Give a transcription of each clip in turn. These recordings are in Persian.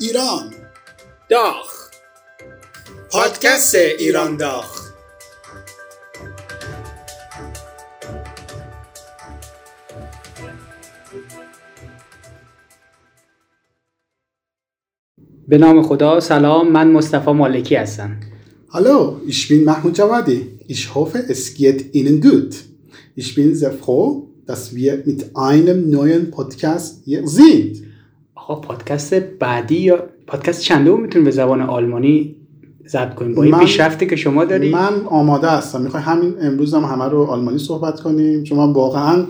ایران داخ پادکست ایران داخ به نام خدا سلام من مصطفی مالکی هستم Hallo, ich bin Mahmoud Jawadi. Ich hoffe, es geht Ihnen gut. Ich bin sehr froh, dass wir mit einem neuen Podcast hier sind. آقا پادکست بعدی یا پادکست چنده می‌تونیم به زبان آلمانی ضبط کنیم؟ با این پیشرفتی که شما داری من آماده هستم. می‌خوای همین امروز هم همه رو آلمانی صحبت کنیم. چون من واقعا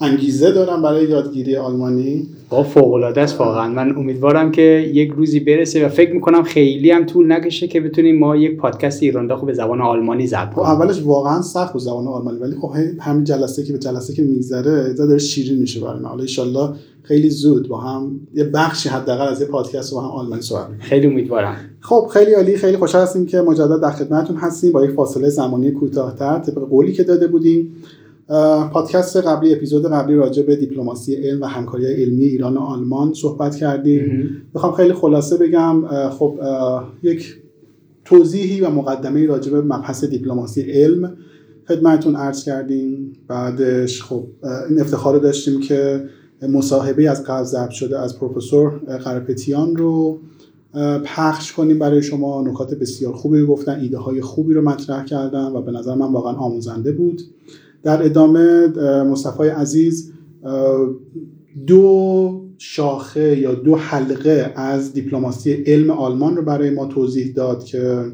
انگیزه دارم برای یادگیری آلمانی؟ با فوق العاده است واقعا. من امیدوارم که یک روزی برسه و فکر می‌کنم خیلی هم طول نکشه که بتونیم ما یک پادکست ایران داخل به زبان آلمانی ضبط خب کنیم. اولش واقعا سخت بود زبان آلمانی ولی خب همین جلسه که به جلسه که میگذره داره شیرین میشه برای من. حالا ایشالله خیلی زود با هم یه بخشی حداقل از یه پادکست رو با هم آلمانی صحبت. خیلی امیدوارم. خب خیلی عالی خیلی خوشحال هستیم که مجدد در خدمتتون هستیم با یک فاصله زمانی کوتاه‌تر طبق قولی که داده بودیم. پادکست قبلی اپیزود قبلی راجع به دیپلماسی علم و همکاری علمی ایران و آلمان صحبت کردیم. می‌خوام خیلی خلاصه بگم خب یک توضیحی و مقدمه راجع به مبحث دیپلماسی علم خدمتتون عرض کردیم. بعدش خب این افتخار رو داشتیم که مصاحبه از قبل ضبط شده از پروفسور قرپتیان رو پخش کنیم برای شما. نکات بسیار خوبی رو گفتن ایده های خوبی رو مطرح کردن و به نظر من واقعا آموزنده بود. در ادامه مصطفی عزیز دو شاخه یا دو حلقه از دیپلماسی علم آلمان رو برای ما توضیح داد که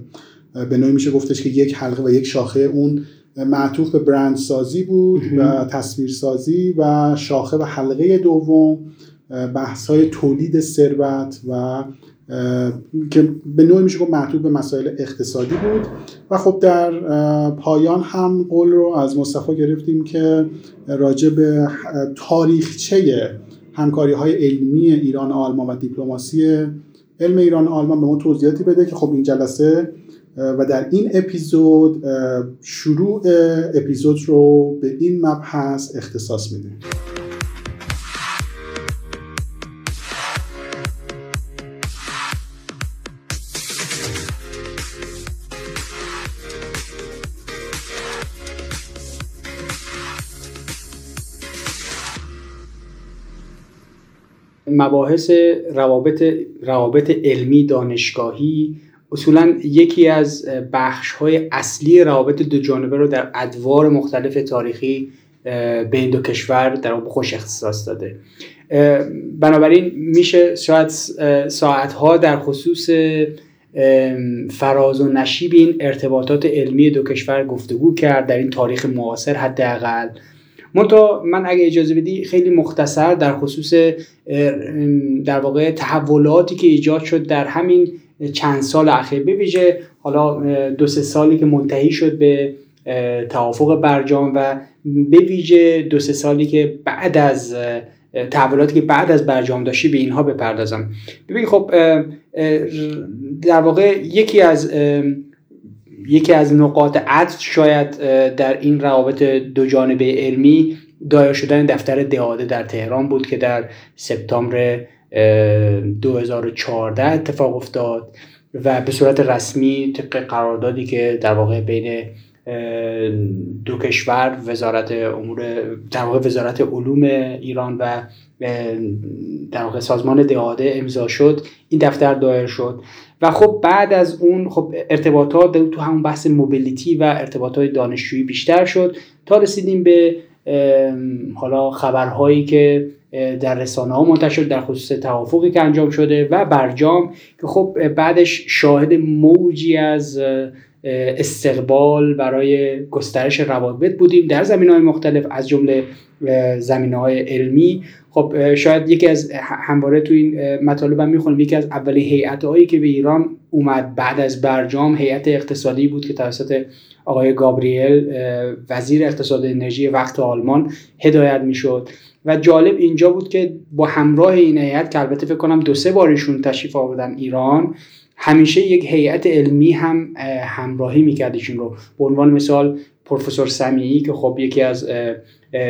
به نوعی میشه گفتش که یک حلقه و یک شاخه اون معطوف به برند سازی بود و تصویر سازی و شاخه و حلقه دوم بحث های تولید ثروت و که به نوعی میشه گفت معطوف به مسائل اقتصادی بود. و خب در پایان هم قول رو از مصطفی گرفتیم که راجع به تاریخچه همکاری های علمی ایران آلمان و دیپلماسی علم ایران آلمان به ما توضیحاتی بده که خب این جلسه و در این اپیزود شروع اپیزود رو به این مبحث اختصاص میدیم. مباحث روابط روابط علمی دانشگاهی اصولا یکی از بخش های اصلی روابط دو جانبه رو در ادوار مختلف تاریخی بین دو کشور در واقع خوش اختصاص داده. بنابراین میشه شاید ساعت ها در خصوص فراز و نشیب این ارتباطات علمی دو کشور گفتگو کرد در این تاریخ معاصر حداقل. منتها من اگه اجازه بدی خیلی مختصر در خصوص در واقع تحولاتی که ایجاد شد در همین چند سال اخیر به ویژه حالا دو سه سالی که منتهی شد به توافق برجام و به دو سه سالی که بعد از تحولاتی که بعد از برجام داشتی به اینها بپردازم. ببین خب در واقع یکی از یکی از نقاط عطف شاید در این روابط دو جانبه علمی دایر شدن دفتر دهاده در تهران بود که در سپتامبر اه، 2014 اتفاق افتاد و به صورت رسمی طبق قراردادی که در واقع بین دو کشور وزارت امور در واقع وزارت علوم ایران و در واقع سازمان دهاده امضا شد این دفتر دایر شد. و خب بعد از اون خب ارتباطات تو همون بحث موبیلیتی و ارتباطات دانشجویی بیشتر شد تا رسیدیم به حالا خبرهایی که در رسانه ها منتشر در خصوص توافقی که انجام شده و برجام که خب بعدش شاهد موجی از استقبال برای گسترش روابط بودیم در زمین های مختلف از جمله زمین های علمی. خب شاید یکی از همواره تو این مطالب هم می‌خونیم. یکی از اولین هیئت هایی که به ایران اومد بعد از برجام هیئت اقتصادی بود که توسط آقای گابریل وزیر اقتصاد انرژی وقت آلمان هدایت می‌شد. و جالب اینجا بود که با همراه این هیئت که البته فکر کنم دو سه بارشون تشریف آوردن ایران همیشه یک هیئت علمی هم همراهی می‌کرد ایشون رو. به عنوان مثال پروفسور سمیعی که خب یکی از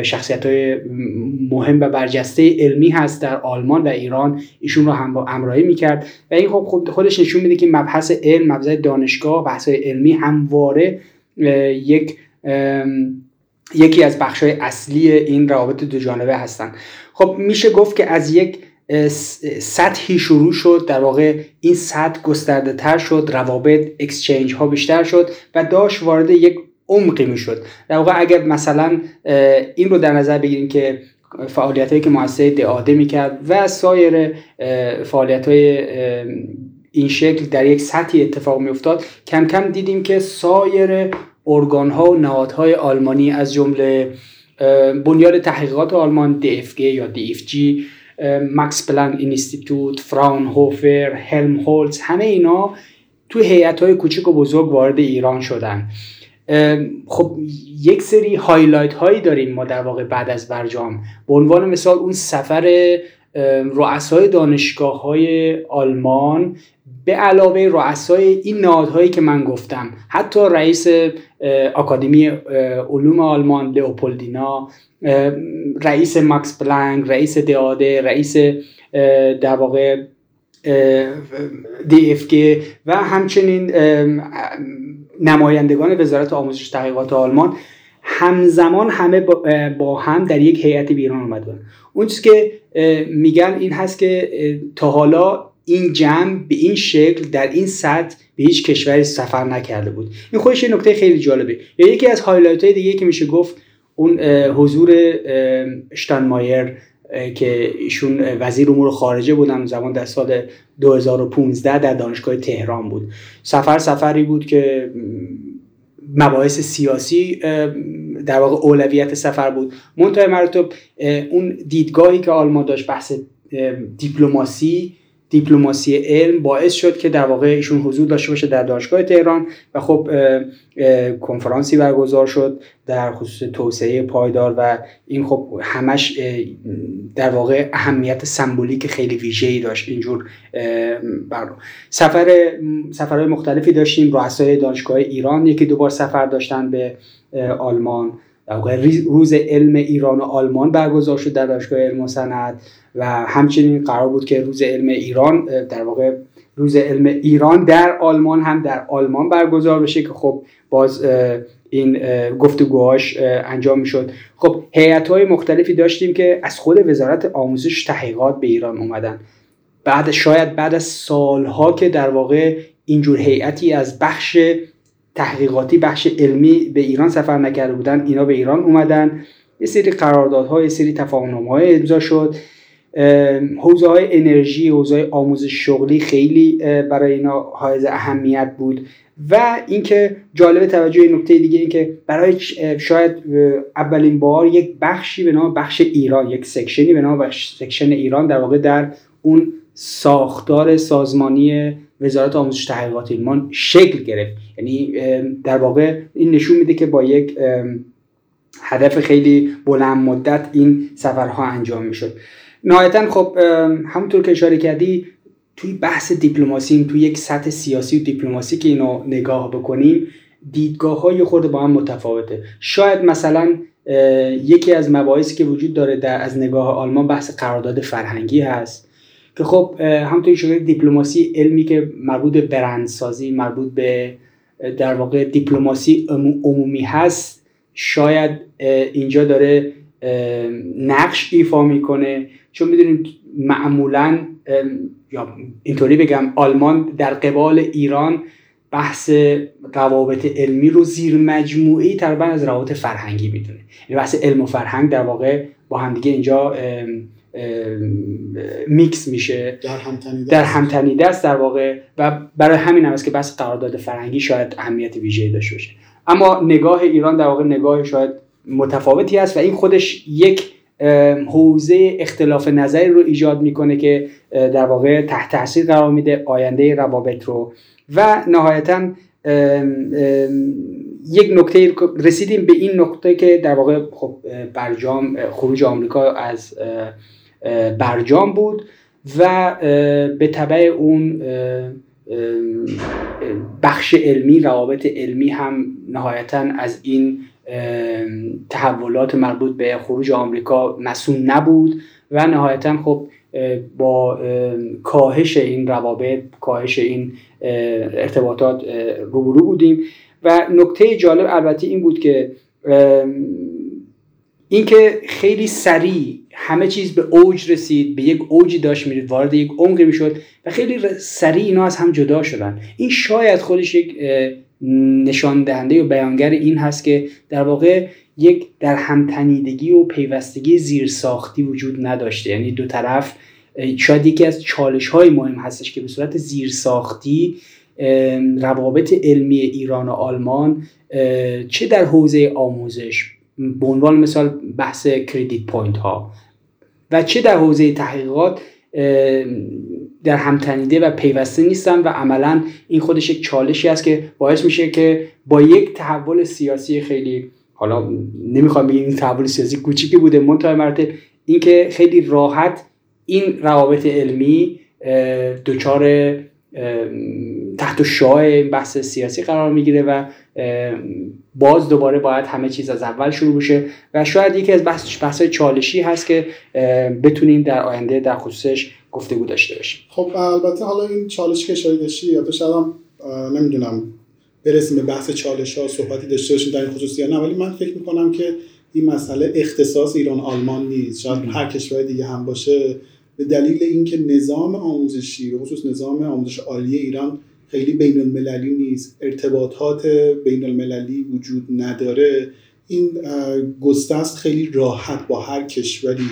شخصیت های مهم و برجسته علمی هست در آلمان و ایران ایشون رو هم همراهی می‌کرد. و این خب خودش نشون میده که مبحث علم مبحث دانشگاه بحث علمی همواره یک یکی از بخش اصلی این روابط دو جانبه هستند خب میشه گفت که از یک سطحی شروع شد در واقع این سطح گسترده تر شد روابط اکسچنج ها بیشتر شد و داشت وارد یک عمقی می‌شد. در واقع اگر مثلا این رو در نظر بگیریم که فعالیت هایی که مؤسسه دعاده می‌کرد و سایر فعالیت های این شکل در یک سطحی اتفاق میافتاد کم کم دیدیم که سایر ارگان ها و نهادهای آلمانی از جمله بنیاد تحقیقات آلمان DFG یا DFG مکس پلان اینستیتوت هلمهولتز همه اینا تو هیئت های کوچک و بزرگ وارد ایران شدن. خب یک سری highlight هایی داریم ما در واقع بعد از برجام. به عنوان مثال اون سفر رؤسای دانشگاه های آلمان به علاوه رؤسای این نهادهایی که من گفتم حتی رئیس آکادمی علوم آلمان لئوپولدینا رئیس ماکس پلانک رئیس DAAD رئیس در واقع DFG و همچنین نمایندگان وزارت آموزش تحقیقات آلمان همزمان همه با هم در یک هیئت بیرون آمدن اون چیزی که میگن این هست که تا حالا این جمع به این شکل در این سطح به هیچ کشوری سفر نکرده بود. این خودش یه نکته خیلی جالبه. یا یکی از highlight های دیگه که میشه گفت اون حضور اشتانمایر که ایشون وزیر امور خارجه بودن زمان در سال 2015 در دانشگاه تهران بود. سفر سفری بود که مباحث سیاسی در واقع اولویت سفر بود. منتهای مراتب اون دیدگاهی که آلمان داشت بحث دیپلماسی دیپلماسی علم باعث شد که در واقع ایشون حضور داشته باشه در دانشگاه تهران و خب کنفرانسی برگزار شد در خصوص توسعه پایدار و این خب همش در واقع اهمیت سمبولیک خیلی ویژه‌ای داشت اینجور بر سفر سفرهای مختلفی داشتیم. رؤسای دانشگاه ایران یکی دو بار سفر داشتن به آلمان. روز علم ایران و آلمان برگزار شد در دانشگاه علم و صنعت و همچنین قرار بود که روز علم ایران در واقع روز علم ایران در آلمان هم در آلمان برگزار بشه که خب باز این گفتگوهاش انجام می‌شد. خب هیئت های مختلفی داشتیم که از خود وزارت آموزش تحقیقات به ایران اومدن. بعد شاید بعد از سالها که در واقع اینجور هیئتی از بخش تحقیقاتی بخش علمی به ایران سفر نکرده بودن. اینا به ایران اومدن. یه سری قراردادها یه سری های امضا شد. حوزه های انرژی حوزه های آموزش شغلی خیلی برای اینا حائز اهمیت بود. و اینکه جالب توجه نکته دیگه این که برای شاید اولین بار یک بخشی به نام بخش ایران یک section ی به نام بخش section ایران در واقع در اون ساختار سازمانی وزارت آموزش تحقیقات آلمان شکل گرفت. یعنی در واقع این نشون میده که با یک هدف خیلی بلند مدت این سفرها انجام می‌شد. نهایتا خب همونطور که اشاره کردی توی بحث دیپلماسی توی یک سطح سیاسی و دیپلماسی که اینو نگاه بکنیم دیدگاه های خورده با هم متفاوته. شاید مثلا یکی از مباحثی که وجود داره در از نگاه آلمان بحث قرارداد فرهنگی هست. که خب همونطور شده دیپلماسی علمی که مربوط به برندسازی مربوط به در واقع دیپلماسی عمومی هست شاید اینجا داره نقش ایفا می‌کنه. چون می‌دونیم معمولا یا اینطوری بگم آلمان در قبال ایران بحث روابط علمی رو زیر مجموعی تقریبا از روابط فرهنگی می‌دونه. یعنی بحث علم و فرهنگ در واقع با همدیگه اینجا میکس میشه. در همتنی دست. در واقع و برای همین هم است که بحث قرارداد فرهنگی شاید اهمیت ویژه‌ای داشته باشه. اما نگاه ایران در واقع نگاه شاید متفاوتی است و این خودش یک حوزه اختلاف نظری رو ایجاد می‌کنه که در واقع تحت تاثیر قرار میده آینده روابط رو. و نهایتا یک نکته رسیدیم به این نقطه که در واقع خب برجام خروج آمریکا از برجام بود و به طبع اون بخش علمی روابط علمی هم نهایتا از این تحولات مربوط به خروج آمریکا مسئول نبود و نهایتا خب با کاهش این روابط کاهش این ارتباطات روبرو بودیم. و نکته جالب البته این بود که اینکه خیلی سریع همه چیز به اوج رسید به یک اوجی داشت میرید وارد یک عمقی می‌شد و خیلی سریع اینا از هم جدا شدن. این شاید خودش یک نشان دهنده و بیانگر این هست که در واقع یک در همتنیدگی و پیوستگی زیرساختی وجود نداشته. یعنی دو طرف شاید یکی از چالش های مهم هستش که به صورت زیرساختی روابط علمی ایران و آلمان چه در حوزه آموزش به عنوان مثال بحث credit point ها و چه در حوزه تحقیقات در همتنیده و پیوسته نیستن و عملا این خودش یک چالشی است که باعث میشه که با یک تحول سیاسی خیلی حالا نمی‌خوام بگیم این تحول سیاسی کوچیکی بوده منتهای مراتب اینکه خیلی راحت این روابط علمی دچار تحت شاه بحث سیاسی قرار می‌گیره و باز دوباره باید همه چیز از اول شروع بشه و شاید یکی از بحث بحث چالشی هست که بتونیم در آینده در خصوصش گفتگو داشته باشیم. خب البته حالا این چالش که اشاره داشتی یا شاید هم نمی‌دونم برسیم به بحث چالش ها صحبتی داشته باشیم در این خصوص یا نه ولی من فکر می‌کنم که این مسئله اختصاص ایران آلمان نیست. شاید هر کشور دیگه هم باشه. به دلیل اینکه نظام آموزشی به خصوص نظام آموزش عالی ایران خیلی بین المللی نیست. ارتباطات بین المللی وجود نداره. این گستست خیلی راحت با هر کشوری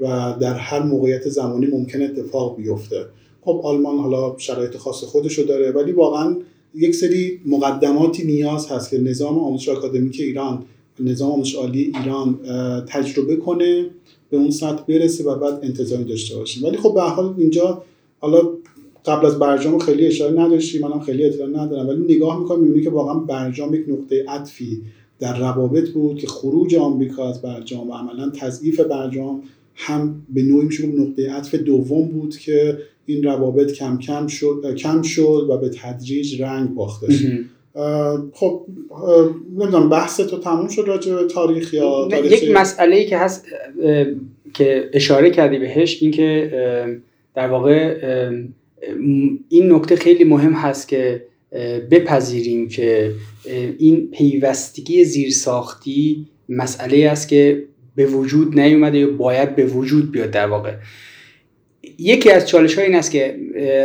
و در هر موقعیت زمانی ممکن اتفاق بیفته. خب آلمان حالا شرایط خاص خودشو داره ولی واقعا یک سری مقدماتی نیاز هست که نظام آموزش آکادمیک ایران نظام آموزش عالی ایران تجربه کنه به اون سطح برسه و بعد انتظاری داشته باشیم. ولی خب به حال اینجا حالا قبل از برجام خیلی اشاره نداشتی منم خیلی اطلاع ندارم. ولی نگاه می‌کنم می‌بینی که واقعا برجام یک نقطه عطفی در روابط بود که خروج آمریکا از برجام و عملا تضعیف برجام هم به نوعی میشه نقطه عطف دوم بود که این روابط کم کم شد کم شد و به تدریج رنگ باختش خب نمی‌دونم بحث تو تموم شد راجع به تاریخ یا یک مسئله ای که هست که اشاره کردی بهش این که در واقع این نکته خیلی مهم هست که بپذیریم که این پیوستگی زیرساختی مسئله است که به وجود نیومده یا باید به وجود بیاد در واقع. یکی از چالش های این است که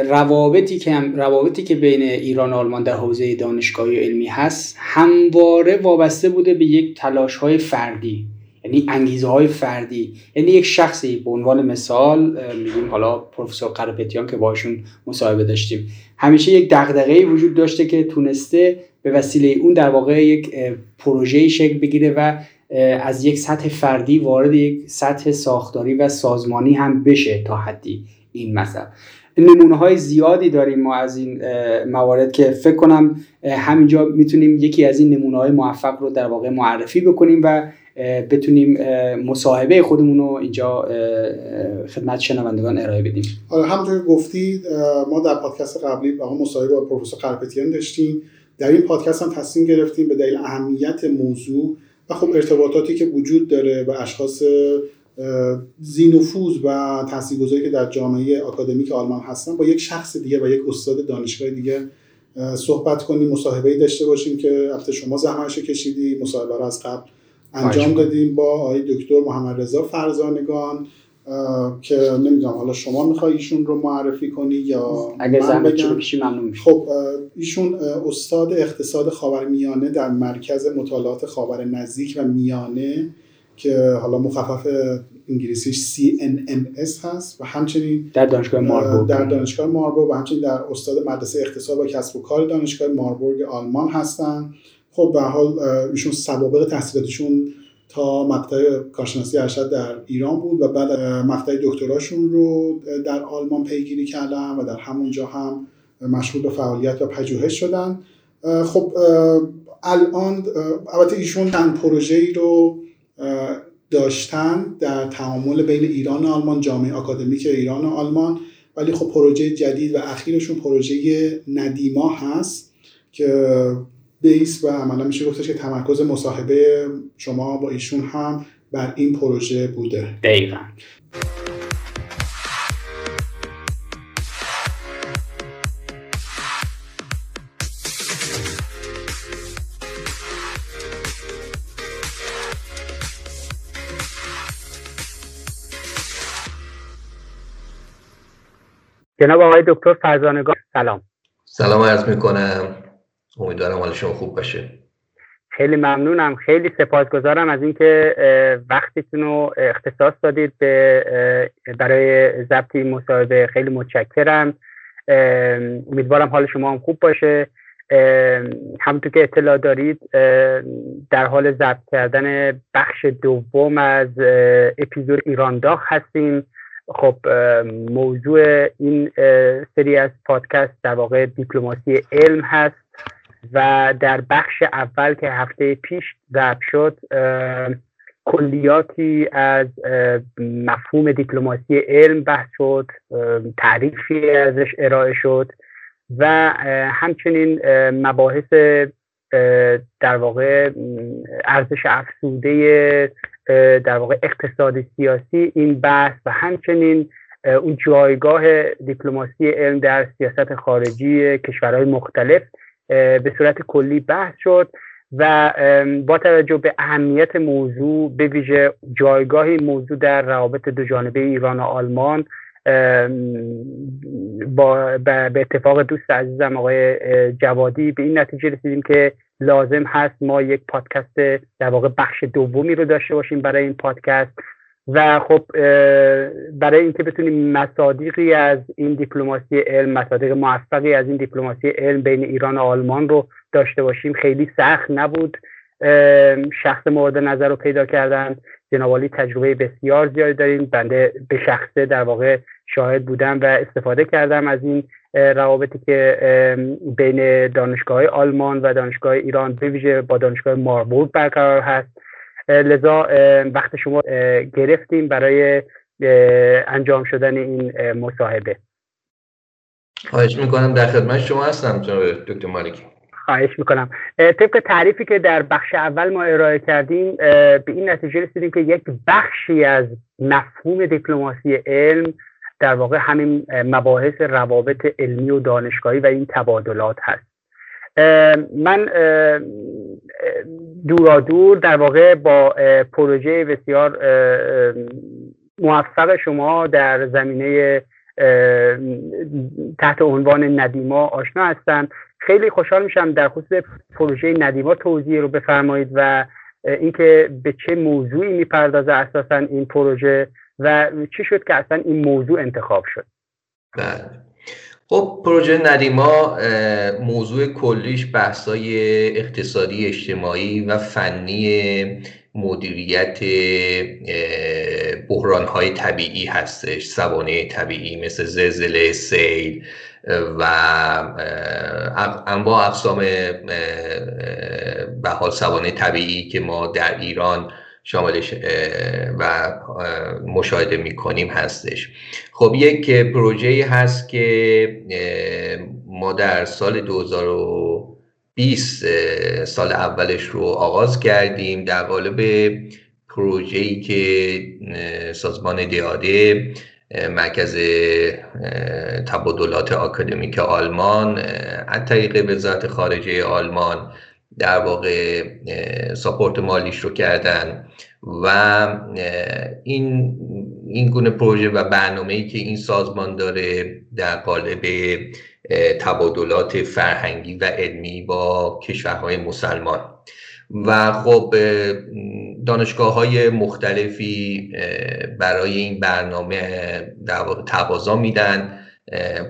روابطی که روابطی که بین ایران و آلمان در حوزه دانشگاهی و علمی هست همواره وابسته بوده به یک تلاش های فردی. یعنی انگیزه های فردی. یعنی یک شخصی به عنوان مثال میگیم حالا پروفسور قرپتیان که باشون مصاحبه داشتیم. همیشه یک دغدغه وجود داشته که تونسته به وسیله اون در واقع یک پروژه شکل بگیره و از یک سطح فردی وارد یک سطح ساختاری و سازمانی هم بشه تا حدی این مثلا نمونه های زیادی داریم ما از این موارد که فکر کنم همینجا می‌تونیم یکی از این نمونه های موفق رو در واقع معرفی بکنیم و بتونیم مصاحبه خودمون رو اینجا خدمت شنوندگان ارائه بدیم. آره همونطور که گفتی ما در پادکست قبلی با مصاحبه با پروفسور قرپتیان داشتیم. در این پادکست هم تصمیم گرفتیم به دلیل اهمیت موضوع و خب ارتباطاتی که وجود داره و اشخاص زینفوز و تاثیرگذاری که در جامعه آکادمیک آلمان هستن با یک شخص دیگه و یک استاد دانشگاه دیگه صحبت کنیم مصاحبه داشته باشیم که البته شما زحمتش کشیدی مصاحبه رو از قبل انجام دادیم با آقای دکتر محمد رضا فرزانگان که نمی‌دونم حالا شما می‌خوای ایشون رو معرفی کنی یا اگر زحمت ممنون خب ایشون استاد اقتصاد خاورمیانه در مرکز مطالعات خاور نزدیک و میانه که حالا مخفف انگلیسیش CNMS هست و همچنین در دانشگاه ماربورگ. در دانشگاه ماربورگ و همچنین در استاد مدرسه اقتصاد و کسب و کار دانشگاه ماربورگ آلمان هستن. خب به حال ایشون سوابق تحصیلاتشون تا مقطع کارشناسی ارشد در ایران بود و بعد مقطع دکتراشون رو در آلمان پیگیری کردن و در همونجا هم مشغول به فعالیت و پژوهش شدن. خب الان البته ایشون چند پروژه ای رو داشتن در تعامل بین ایران و آلمان جامعه آکادمیک ایران و آلمان. ولی خب پروژه جدید و اخیرشون پروژه ندیما هست که بیس و عملا میشه گفتش که تمرکز مصاحبه شما با ایشون هم بر این پروژه بوده. دقیقا. جناب آقای دکتر فرزانگان سلام. سلام عرض می‌کنم. امیدوارم حال شما خوب باشه. خیلی ممنونم. خیلی سپاسگزارم از اینکه وقتتون رو اختصاص دادید به برای ضبط این مصاحبه. خیلی متشکرم. امیدوارم حال شما هم خوب باشه. همونطور که اطلاع دارید در حال ضبط کردن بخش دوم از اپیزود ایران داغ هستیم. خب موضوع این سری از پادکست در واقع دیپلماسی علم هست. و در بخش اول که هفته پیش ضبط شد کلیاتی از مفهوم دیپلماسی علم بحث شد تعریفی ازش ارائه شد و همچنین مباحث در واقع ارزش افزوده در واقع اقتصادی سیاسی این بحث و همچنین اون جایگاه دیپلماسی علم در سیاست خارجی کشورهای مختلف به صورت کلی بحث شد و با توجه به اهمیت موضوع به ویژه جایگاه موضوع در روابط دو جانبه ایران و آلمان با به اتفاق دوست عزیزم آقای جوادی به این نتیجه رسیدیم که لازم هست ما یک پادکست در واقع بخش دومی رو داشته باشیم برای این پادکست. و خب برای اینکه بتونیم مصادیقی از این دیپلماسی علم مصادیق موفقی از این دیپلماسی علم بین ایران و آلمان رو داشته باشیم خیلی سخت نبود. شخص مورد نظر رو پیدا کردن. جناب تجربه بسیار زیادی داریم بنده به شخصه در واقع شاهد بودم و استفاده کردم از این روابطی که بین دانشگاه آلمان و دانشگاه ایران به ویژه با دانشگاه ماربورگ برقرار هست. لذا وقت شما گرفتیم برای انجام شدن این مصاحبه. خواهش می‌کنم. در خدمت شما هستم دکتر مالکی. خواهش می‌کنم. طبق تعریفی که در بخش اول ما ارائه کردیم به این نتیجه رسیدیم که یک بخشی از مفهوم دیپلماسی علم در واقع همین مباحث روابط علمی و دانشگاهی و این تبادلات هست. من دورا دور در واقع با پروژه بسیار موفق شما در زمینه تحت عنوان ندیما آشنا هستم. خیلی خوشحال میشم در خصوص پروژه ندیما توضیح رو بفرمایید و اینکه به چه موضوعی می‌پردازه اساسا این پروژه و چی شد که اصلا این موضوع انتخاب شد. بله. خب پروژه ندیما موضوع کلیش بحثای اقتصادی اجتماعی و فنی مدیریت بحران های طبیعی هستش سوانه طبیعی مثل زلزله سیل و انواع اقسام به حال سوانه طبیعی که ما در ایران شاملش و مشاهده می‌کنیم هستش. خب یک پروژه هست که ما در سال 2020 سال اولش رو آغاز کردیم در قالب پروژه‌ای که سازمان دیاده مرکز تبادلات آکادمیک آلمان از طریق وزارت خارجه آلمان در واقع ساپورت مالیش رو کردن و این این گونه پروژه و برنامه ای که این سازمان داره در قالب تبادلات فرهنگی و علمی با کشورهای مسلمان. و خب دانشگاه های مختلفی برای این برنامه در واقع تقاضا میدن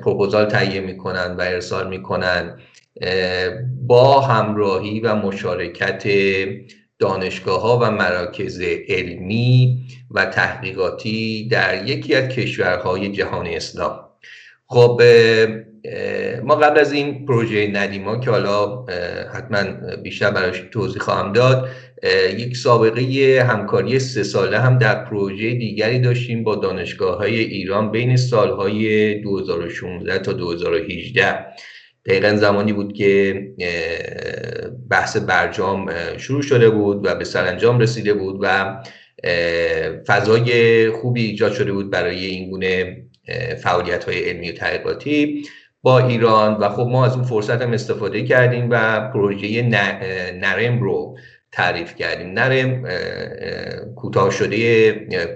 پروپوزال تهیه می‌کنن و ارسال می‌کنن. با همراهی و مشارکت دانشگاه ها و مراکز علمی و تحقیقاتی در یکی از کشورهای جهان اسلام. خب ما قبل از این پروژه ندیما که حالا حتما بیشتر براش توضیح خواهم داد یک سابقه همکاری سه ساله هم در پروژه دیگری داشتیم با دانشگاه های ایران بین سالهای 2016 تا 2018 دقیقا زمانی بود که بحث برجام شروع شده بود و به سرانجام رسیده بود و فضای خوبی ایجاد شده بود برای این گونه فعالیت های علمی و تحقیقاتی با ایران. و خب ما از اون فرصت هم استفاده کردیم و پروژه نرم رو تعریف کردیم. نرم کوتاه شده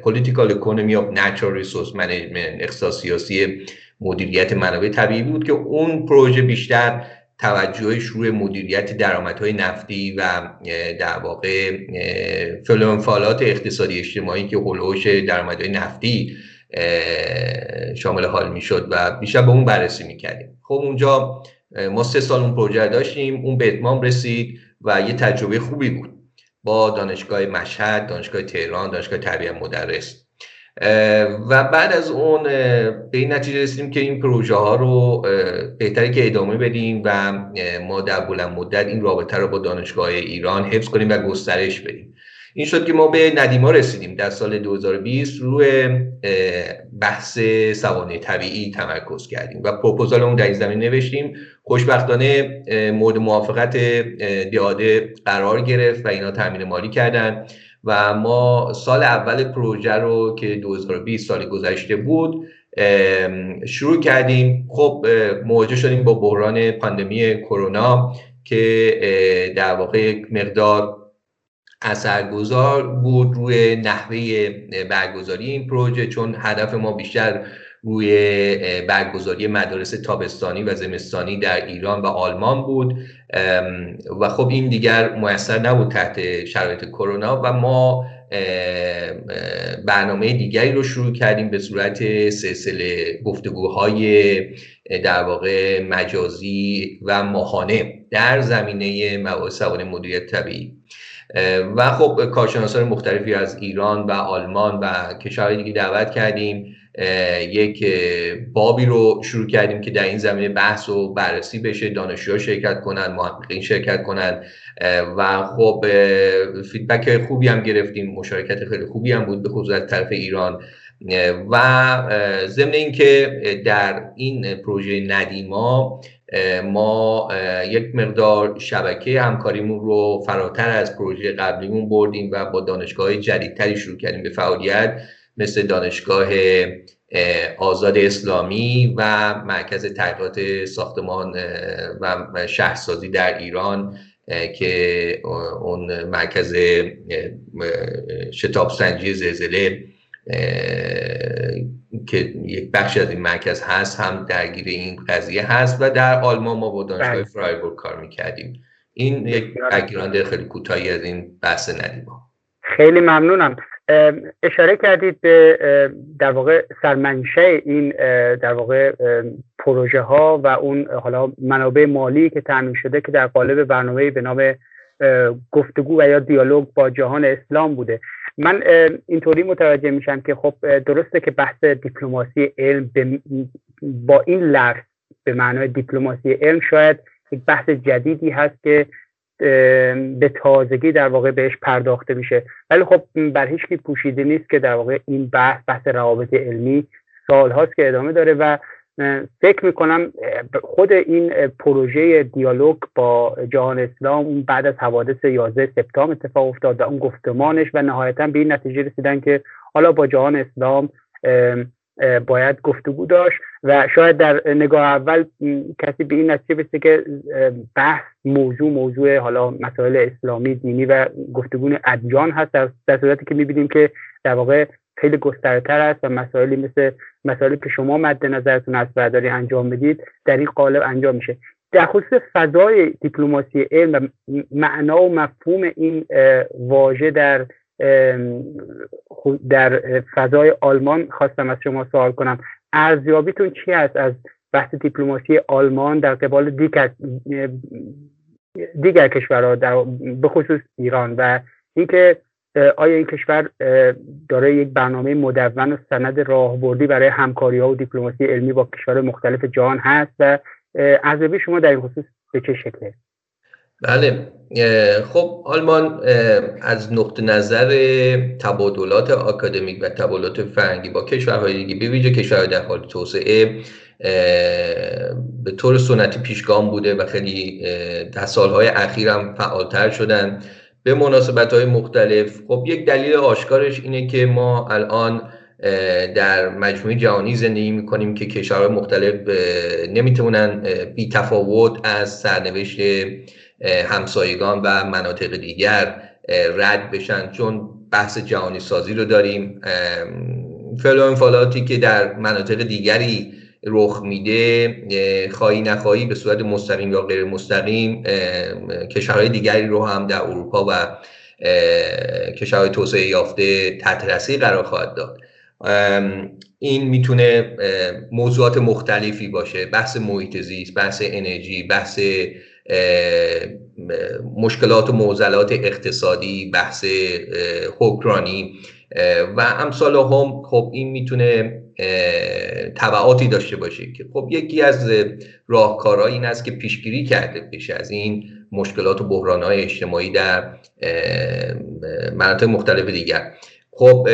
Political Economy of Natural Resource Management اقتصاد سیاسی مدیریت منابع طبیعی بود که اون پروژه بیشتر توجهش روی مدیریت درآمدهای نفتی و در واقع فلانفالات اقتصادی اجتماعی که هلوش درآمدهای نفتی شامل حال می‌شد و بیشتر به اون بررسی می‌کردیم. خب اونجا ما سه سال اون پروژه داشتیم اون به اتمام رسید و یه تجربه خوبی بود. با دانشگاه مشهد دانشگاه تهران دانشگاه تربیت مدرس. و بعد از اون به این نتیجه رسیدیم که این پروژه ها رو بهتره که ادامه بدیم و ما در بلند مدت این رابطه رو با دانشگاه ایران حفظ کنیم و گسترش بدیم. این شد که ما به ندیما رسیدیم در سال 2020 روی بحث سوانه طبیعی تمرکز کردیم و اون در این زمین نوشتیم. خوشبختانه مورد موافقت دیاده قرار گرفت و اینا تامین مالی کردن. و ما سال اول پروژه رو که 2020 سال گذشته بود شروع کردیم. خب مواجه شدیم با بحران پاندمی کرونا که در واقع مقدار اثرگذار بود روی نحوه برگزاری این پروژه چون هدف ما بیشتر روی برگزاری مدارس تابستانی و زمستانی در ایران و آلمان بود. و خب این دیگر موثر نبود تحت شرایط کرونا و ما برنامه دیگری رو شروع کردیم به صورت سلسله گفتگوهای در واقع مجازی و ماهانه در زمینه مباحث مدیریت طبیعی. و خب کارشناسان مختلفی از ایران و آلمان و کشورهای دیگه دعوت کردیم. یک بابی رو شروع کردیم که در این زمینه بحث و بررسی بشه دانشجوها شرکت کنند محققین شرکت کنند و خب فیدبک خوبی هم گرفتیم مشارکت خیلی خوبی هم بود به خصوص از طرف ایران. و ضمن اینکه در این پروژه ندیما ما یک مقدار شبکه همکاریمون رو فراتر از پروژه قبلیمون بردیم و با دانشگاه جدیدتری شروع کردیم به فعالیت. مثل دانشگاه آزاد اسلامی و مرکز تحقیقات ساختمان و شهرسازی در ایران که اون مرکز شتاب سنجی زلزله که یک بخش از این مرکز هست هم درگیر این قضیه هست و در آلمان ما با دانشگاه بله. فرایبورگ کار می‌کردیم. این یک background خیلی کوتاهی از این بحث بدیم خیلی ممنونم. اشاره کردید به در واقع سرمنشأ این در واقع پروژه ها و اون حالا منابع مالی که تامین شده که در قالب برنامه به نام گفتگو و یا دیالوگ با جهان اسلام بوده. من اینطوری متوجه میشم که خب درسته که بحث دیپلماسی علم با این لفظ به معنای دیپلماسی علم شاید یک بحث جدیدی هست که به تازگی در واقع بهش پرداخته میشه. ولی خب بر هیچ پوشیده نیست که در واقع این بحث بحث روابط علمی سال هاست که ادامه داره و فکر می‌کنم خود این پروژه دیالوگ با جهان اسلام اون بعد از حوادث 11 سپتامبر اتفاق افتاد و اون گفتمانش و نهایتا به این نتیجه رسیدن که حالا با جهان اسلام باید گفتگو داشت و شاید در نگاه اول کسی به این نتیجه برسه که بحث موضوع موضوع حالا مسائل اسلامی دینی و گفتگو ادیان هست. در صورتی که می‌بینیم که در واقع خیلی گسترتر است و مسائلی مثل مسائلی که شما مد نظرتون هست و داری انجام بدید در این قالب انجام میشه. در خصوص فضای دیپلماسی علم و معنا و مفهوم این واژه در در فضای آلمان خواستم از شما سوال کنم. ارزیابیتون چی است از بحث دیپلماسی آلمان در قبال دیگر دیگر کشورها در به خصوص ایران و اینکه آیا این کشور داره یک برنامه مدون و سند راهبردی برای همکاری ها و دیپلماسی علمی با کشور مختلف جهان هست و ارزیابی شما در این خصوص به چه شکله؟ بله. خب آلمان از نقطه نظر تبادلات آکادمیک و تبادلات فرنگی با کشورهای دیگه به ویژه کشورهای در حال توسعه به طور سنتی پیشگام بوده و خیلی در سالهای اخیر هم فعالتر شدن. به مناسبت های مختلف. خب یک دلیل آشکارش اینه که ما الان در مجموعه جهانی زندگی می‌کنیم که کشورهای مختلف نمی‌تونن بی تفاوت از سرنوشت همسایگان و مناطق دیگر رد بشن چون بحث جهانی سازی رو داریم. فعل انفعالاتی که در مناطق دیگری رخ میده خواهی نخواهی به صورت مستقیم یا غیر مستقیم کشورهای دیگری رو هم در اروپا و کشورهای توسعه یافته تحت قرار خواهد داد. این می‌تونه موضوعات مختلفی باشه. بحث محیط زیست بحث انرژی بحث مشکلات و معضلات اقتصادی بحث حکرانی و امثال هم خب این می‌تونه طبعاتی داشته باشه که خب یکی از راهکارها این است که پیشگیری کرده بشه از این مشکلات و بحرانهای اجتماعی در مناطق مختلف دیگر. خب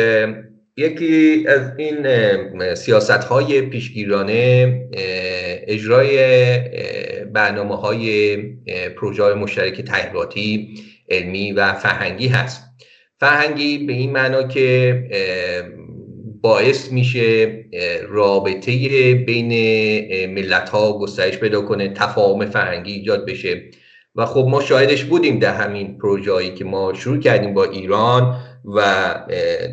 یکی از این سیاست های پیشگیرانه اجرای برنامه های پروژه مشترک تحقیقاتی علمی و فرهنگی هست. فرهنگی به این معنا که باعث میشه رابطه بین ملت ها گسترش پیدا کنه تفاهم فرهنگی ایجاد بشه. و خب ما شاهدش بودیم در همین پروژه‌ای که ما شروع کردیم با ایران و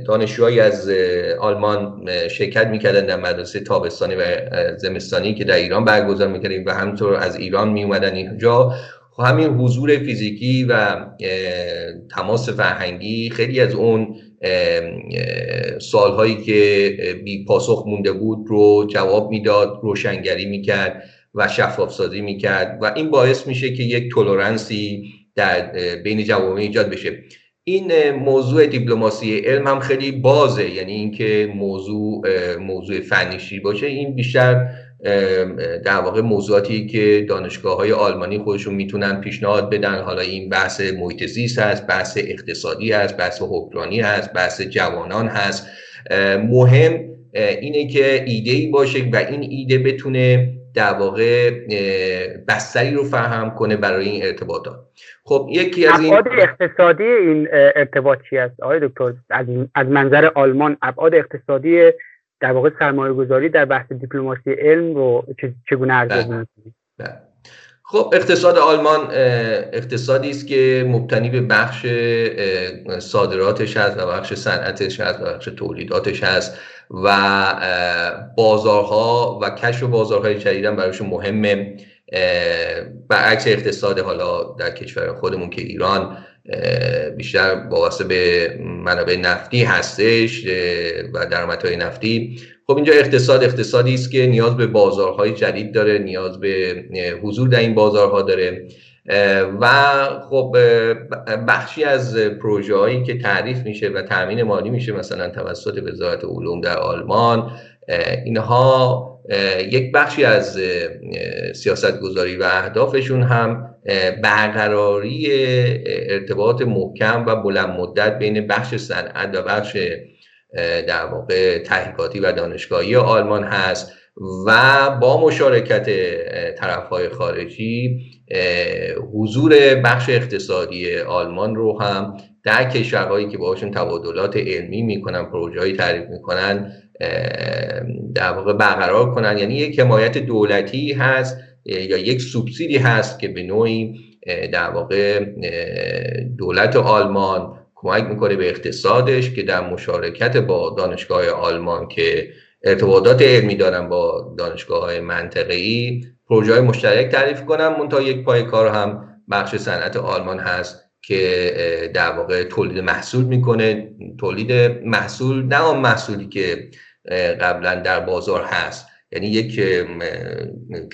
دانشجوهایی از آلمان شرکت می‌کردن در مدرسه تابستانی و زمستانی که در ایران برگزار می‌کردیم و همینطور از ایران میومدن اینجا. خب همین حضور فیزیکی و تماس فرهنگی خیلی از اون سالهایی که بی پاسخ مونده بود رو جواب می‌داد روشنگری می‌کرد. و شفاف سازی می‌کرد و این باعث میشه که یک تولرنسی در بین جوامع ایجاد بشه. این موضوع دیپلماسی علم هم خیلی بازه یعنی اینکه موضوع موضوع فنیشی باشه. این بیشتر در واقع موضوعاتی که دانشگاه های آلمانی خودشون می‌تونن پیشنهاد بدن. حالا این بحث محیط زیست هست بحث اقتصادی هست بحث حکمرانی هست بحث جوانان هست. مهم اینه که ایده ای باشه و این ایده بتونه در واقع بستری رو فهم کنه برای این ارتباطات خب یکی از این ابعاد اقتصادی این ارتباط چی است آقای دکتر از, منظر آلمان ابعاد اقتصادی در واقع سرمایه گذاری در بحث دیپلماسی علم رو چگونه ارزیابی بله. بله. خب اقتصاد آلمان اقتصادی است که مبتنی به بخش صادراتش هست و بخش صنعتش هست و بخش تولیداتش هست و بازارها و کشف بازارهای جدیدن برایشون مهمه. برعکس اقتصاد حالا در کشور خودمون که ایران بیشتر وابسته به منابع نفتی هستش و درآمدهای نفتی. خب اینجا اقتصاد اقتصادی است که نیاز به بازارهای جدید داره نیاز به حضور در این بازارها داره. و خب بخشی از پروژه هایی که تعریف میشه و تامین مالی میشه مثلا توسط وزارت علوم در آلمان اینها یک بخشی از سیاست گذاری و اهدافشون هم برقراری ارتباط محکم و بلند مدت بین بخش صنعت و بخش در واقع تحقیقاتی و دانشگاهی آلمان هست. و با مشارکت طرفهای خارجی حضور بخش اقتصادی آلمان رو هم در کشورهایی که باشون تبادلات علمی می‌کنن پروژه تعریف می‌کنن در واقع برقرار کنن. یعنی یک حمایت دولتی هست یا یک سوبسیدی هست که به نوعی در واقع دولت آلمان کمک می‌کنه به اقتصادش که در مشارکت با دانشگاه آلمان که ارتباطات علمی دارن با دانشگاه های منطقه ای پروژه های مشترک تعریف کنم. منتها یک پای کار هم بخش صنعت آلمان هست که در واقع تولید محصول می‌کنه. تولید محصول نه آن محصولی که قبلا در بازار هست. یعنی یک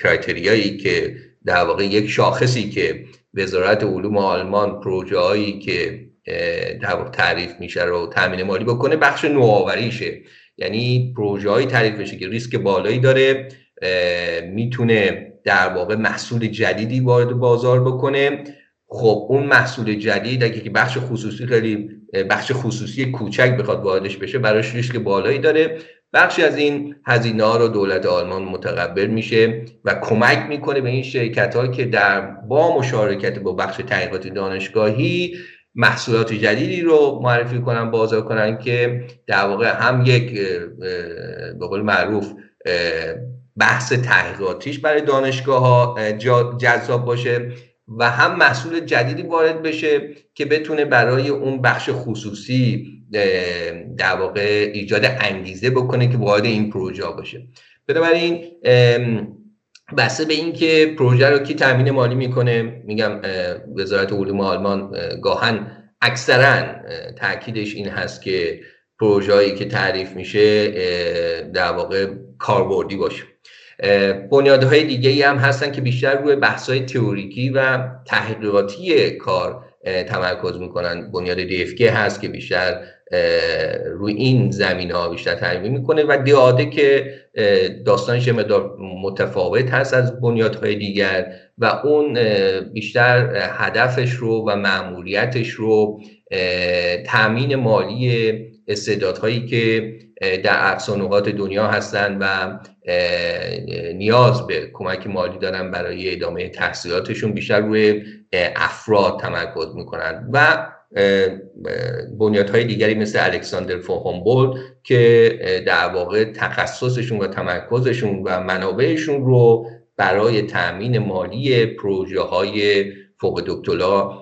کرایتریایی که در واقع یک شاخصی که وزارت علوم آلمان پروژه هایی که در تعریف میشه رو تامین مالی بکنه بخش نوآوریشه. یعنی پروژه های تعریف بشه که ریسک بالایی داره می‌تونه در واقع محصول جدیدی وارد بازار بکنه. خب اون محصول جدید اگه که بخش خصوصی خیلی بخش خصوصی کوچک بخواد واردش بشه براش ریسک بالایی داره. بخشی از این هزینه ها رو دولت آلمان متقبل میشه و کمک می‌کنه به این شرکت که در با مشارکت با بخش تحقیقات دانشگاهی محصولات جدیدی رو معرفی کنن بازار کنن که در واقع هم یک به قول معروف بحث تحقیقاتیش برای دانشگاه ها جذاب باشه و هم محصول جدیدی وارد بشه که بتونه برای اون بخش خصوصی در واقع ایجاد انگیزه بکنه که وارد این پروژه باشه. بنابراین بسته به اینکه پروژه رو کی تامین مالی می‌کنه میگم وزارت علوم آلمان گاهن اکثرا تاکیدش این هست که پروژه‌ای که تعریف میشه در واقع کاربردی باشه. بنیادهای دیگه ای هم هستن که بیشتر روی بحث‌های تئوریکی و تحقیقاتی کار تمرکز می‌کنن. بنیاد DFK هست که بیشتر روی این زمین ها بیشتر تعریف می‌کنه و دیاده که داستانش متفاوت هست از بنیادهای دیگر و اون بیشتر هدفش رو و معمولیتش رو تامین مالی استعدادهایی که در اقصا نقاط دنیا هستند و نیاز به کمک مالی دارن برای ادامه تحصیلاتشون بیشتر روی افراد تمرکز می‌کنند و بنیادهای دیگری مثل الکساندر فوهومبول که در واقع تخصصشون و تمرکزشون و منابعشون رو برای تأمین مالی پروژه های فوق دکترا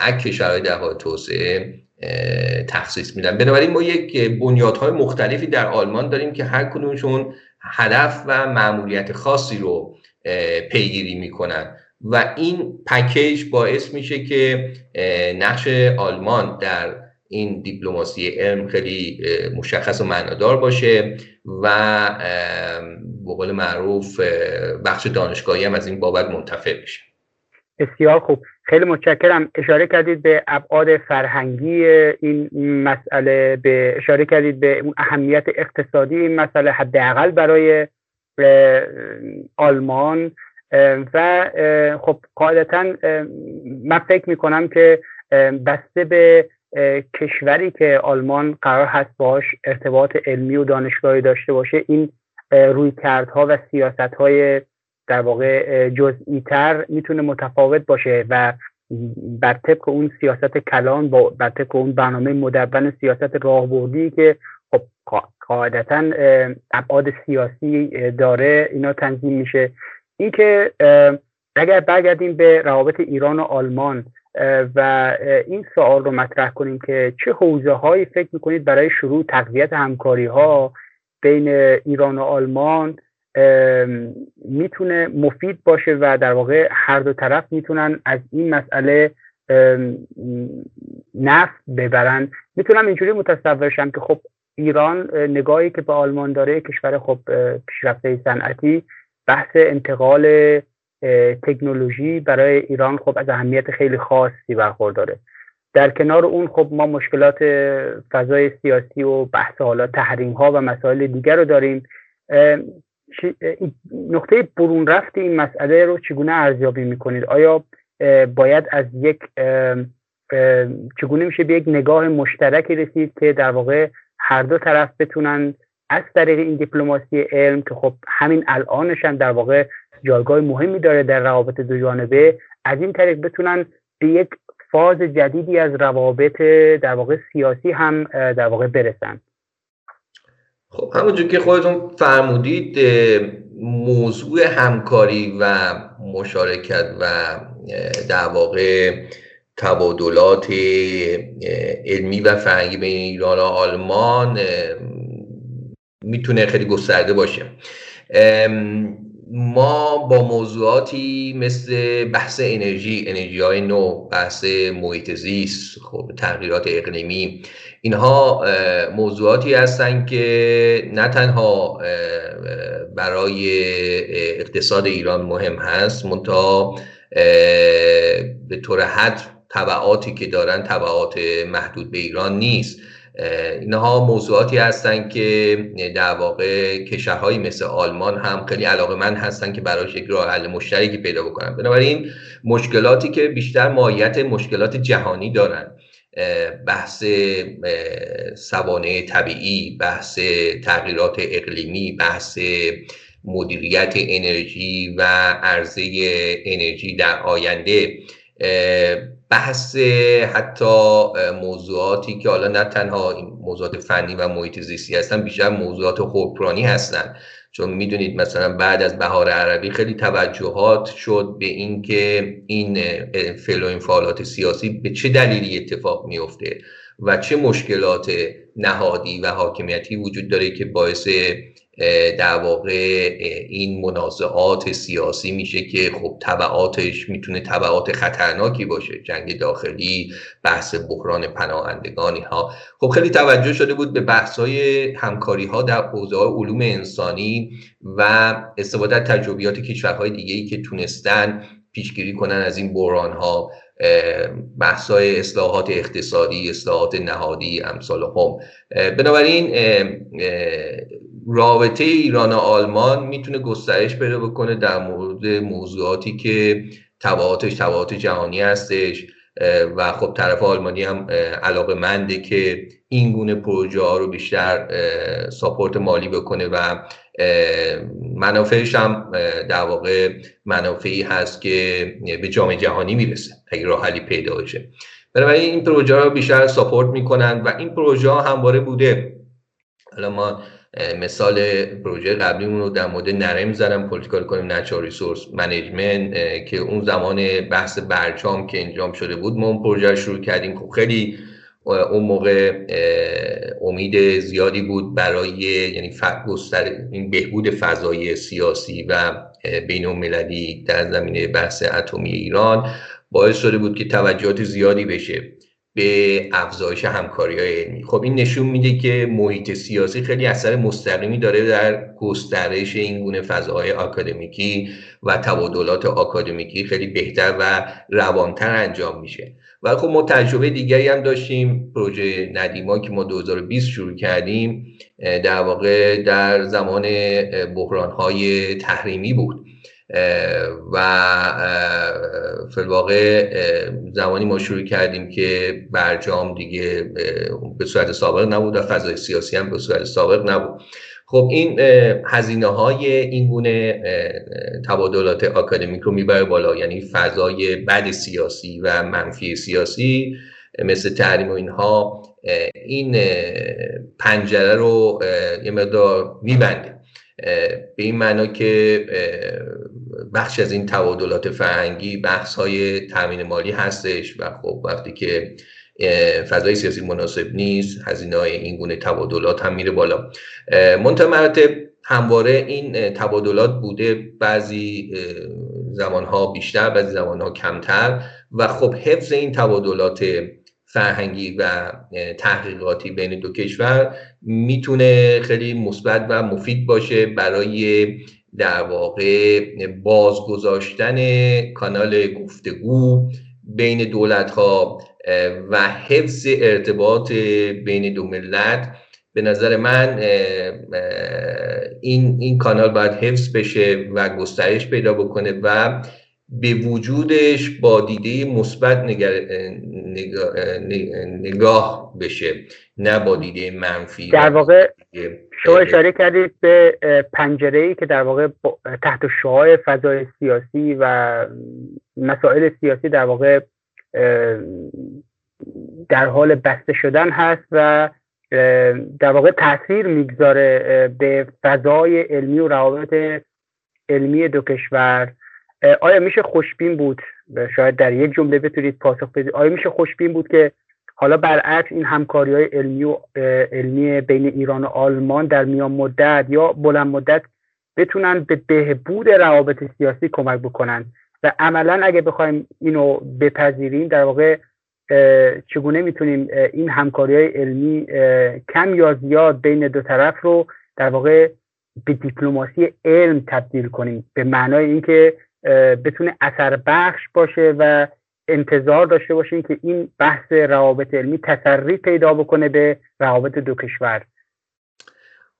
اک شرایط در توسعه تخصیص میدن. بنابراین ما یک بنیادهای مختلفی در آلمان داریم که هر کدومشون هدف و معمولیت خاصی رو پیگیری می‌کنن. و این پکیج باعث میشه که نقش آلمان در این دیپلماسی علم خیلی مشخص و معنادار باشه و به قول معروف بخش دانشگاهی هم از این بابت منتفع بشه. بسیار خوب. خیلی متشکرم. اشاره کردید به ابعاد فرهنگی این مسئله به اشاره کردید به اون اهمیت اقتصادی این مسئله حداقل برای آلمان. و خب قاعدتا من فکر می‌کنم که بسته به کشوری که آلمان قرار هست باش ارتباط علمی و دانشگاهی داشته باشه این روی کردها و سیاست های در واقع جزئی تر می‌تونه متفاوت باشه و بر طبق اون سیاست کلان با بر طبق اون برنامه مدون سیاست راهبردی که خب قاعدتا ابعاد سیاسی داره اینا تنظیم میشه. اینکه اگر برگردیم به روابط ایران و آلمان و این سوال رو مطرح کنیم که چه حوزه هایی فکر می‌کنید برای شروع تقویت همکاری ها بین ایران و آلمان می‌تونه مفید باشه و در واقع هر دو طرف می‌تونن از این مسئله نفت ببرن. می‌تونم اینجوری متصورشم که خب ایران نگاهی که به آلمان داره کشور خب پیشرفته صنعتی بحث انتقال تکنولوژی برای ایران خب از اهمیت خیلی خاصی برخورداره. در کنار اون خب ما مشکلات فضای سیاسی و بحث حالا تحریم ها و مسائل دیگر رو داریم. نقطه برون رفت این مسئله رو چگونه ارزیابی می‌کنید؟ آیا باید از یک چگونه میشه به یک نگاه مشترکی رسید که در واقع هر دو طرف بتونن از طریق این دیپلماسی علم که خب همین الانش هم در واقع جایگاه مهمی داره در روابط دو جانبه از این طریق بتونن به یک فاز جدیدی از روابط در واقع سیاسی هم در واقع برسن. خب همونجور که خودتون فرمودید موضوع همکاری و مشارکت و در واقع تبادلات علمی و فرهنگی بین ایران و آلمان می‌تونه خیلی گسترده باشه. ما با موضوعاتی مثل بحث انرژی انرژی های نو بحث محیط زیست خب تغییرات اقلیمی اینها موضوعاتی هستند که نه تنها برای اقتصاد ایران مهم هست منتها به طور حد طبعاتی که دارن طبعات محدود به ایران نیست. اینها موضوعاتی هستند که در واقع کشورهایی مثل آلمان هم خیلی علاقه من هستن که براش یک راه حل مشترکی پیدا بکنن. بنابراین مشکلاتی که بیشتر ماهیت مشکلات جهانی دارن بحث سوانه طبیعی بحث تغییرات اقلیمی بحث مدیریت انرژی و عرضه انرژی در آینده بحث حتی موضوعاتی که حالا نه تنها موضوعات فنی و محیط زیستی هستن بیشتر موضوعات حکمرانی هستن. چون می‌دونید مثلا بعد از بهار عربی خیلی توجهات شد به اینکه این فعل و فعالات سیاسی به چه دلیلی اتفاق میفته و چه مشکلات نهادی و حاکمیتی وجود داره که باعث در واقع این منازعات سیاسی میشه که خب طبعاتش می‌تونه طبعات خطرناکی باشه. جنگ داخلی بحث بحران پناهندگانی ها. خب خیلی توجه شده بود به بحث های همکاری ها در حوزه علوم انسانی و استفاده تجربیات کشورهای دیگه ای که تونستن پیشگیری کنن از این بحران ها بحث های اصلاحات اقتصادی اصلاحات نهادی امثال هم. بنابراین رابطه ایران و آلمان می‌تونه گسترش پیدا بکنه در مورد موضوعاتی که تبعاتش تبعات جهانی هستش و خب طرف آلمانی هم علاقه منده که این گونه پروژه ها رو بیشتر support مالی بکنه و منافعش هم در واقع منافعی هست که به جامعه جهانی می‌رسه اگه راه حلی پیدا بشه. بنابراین این پروژه رو بیشتر support می‌کنن و این پروژه ها همواره بوده. حالا ما مثال پروژه قبلیمون رو در مورد نرم زدم political economy natural resource management که اون زمان بحث برجام که انجام شده بود ما اون پروژه رو شروع کردیم. خب خیلی اون موقع امید زیادی بود برای یعنی گستر این بهبود فضای سیاسی و بین المللی در زمینه بحث اتمی ایران باعث شده بود که توجهات زیادی بشه. به افزایش همکاری های علمی. خب این نشون میده که محیط سیاسی خیلی اثر مستقیمی داره در گسترش این گونه فضاهای آکادمیکی و تبادلات آکادمیکی خیلی بهتر و روانتر انجام میشه. و خب ما تجربه دیگری هم داشتیم پروژه ندیما که ما 2020 شروع کردیم در واقع در زمان بحران های تحریمی بود. و فلواقع زمانی ما شروع کردیم که برجام دیگه به صورت سابق نبود و فضای سیاسی هم به صورت سابق نبود. خب این هزینه های این گونه تبادلات آکادمیک رو می‌بره بالا. یعنی فضای بد سیاسی و منفی سیاسی مثل تحریم و اینها این پنجره رو یه مقدار میبنده. به این معنا که بخش از این تبادلات فرهنگی بحث های تامین مالی هستش و خب وقتی که فضای سیاسی مناسب نیست هزینه های این گونه تبادلات هم میره بالا. منتها مراتب همواره این تبادلات بوده. بعضی زمانها بیشتر بعضی زمانها کمتر و خب حفظ این تبادلات فرهنگی و تحقیقاتی بین دو کشور می‌تونه خیلی مثبت و مفید باشه برای در واقع بازگذاشتن کانال گفتگو بین دولت ها و حفظ ارتباط بین دو ملت. به نظر من این, این کانال باید حفظ بشه و گسترش پیدا بکنه و به وجودش با دیده مثبت نگاه بشه نه با دیده منفی. در واقع شما اشاره کردید به پنجره ای که در واقع تحت شعاع فضای سیاسی و مسائل سیاسی در واقع در حال بسته شدن هست و در واقع تاثیر می‌گذاره به فضای علمی و روابط علمی دو کشور. آیا میشه خوشبین بود؟ شاید در یک جمله بتونید پاسخ بدید. آیا میشه خوشبین بود که حالا برعکس این همکاری های علمی و علمی بین ایران و آلمان در میان مدت یا بلند مدت بتونن به بهبود روابط سیاسی کمک بکنن؟ و عملا اگه بخوایم اینو بپذیریم در واقع چگونه می‌تونیم این همکاری های علمی کم یا زیاد بین دو طرف رو در واقع به دیپلماسی علم تبدیل کنیم؟ به معنای اینکه بتونه اثر بخش باشه و انتظار داشته باشیم که این بحث روابط علمی تسری پیدا بکنه به روابط دو کشور.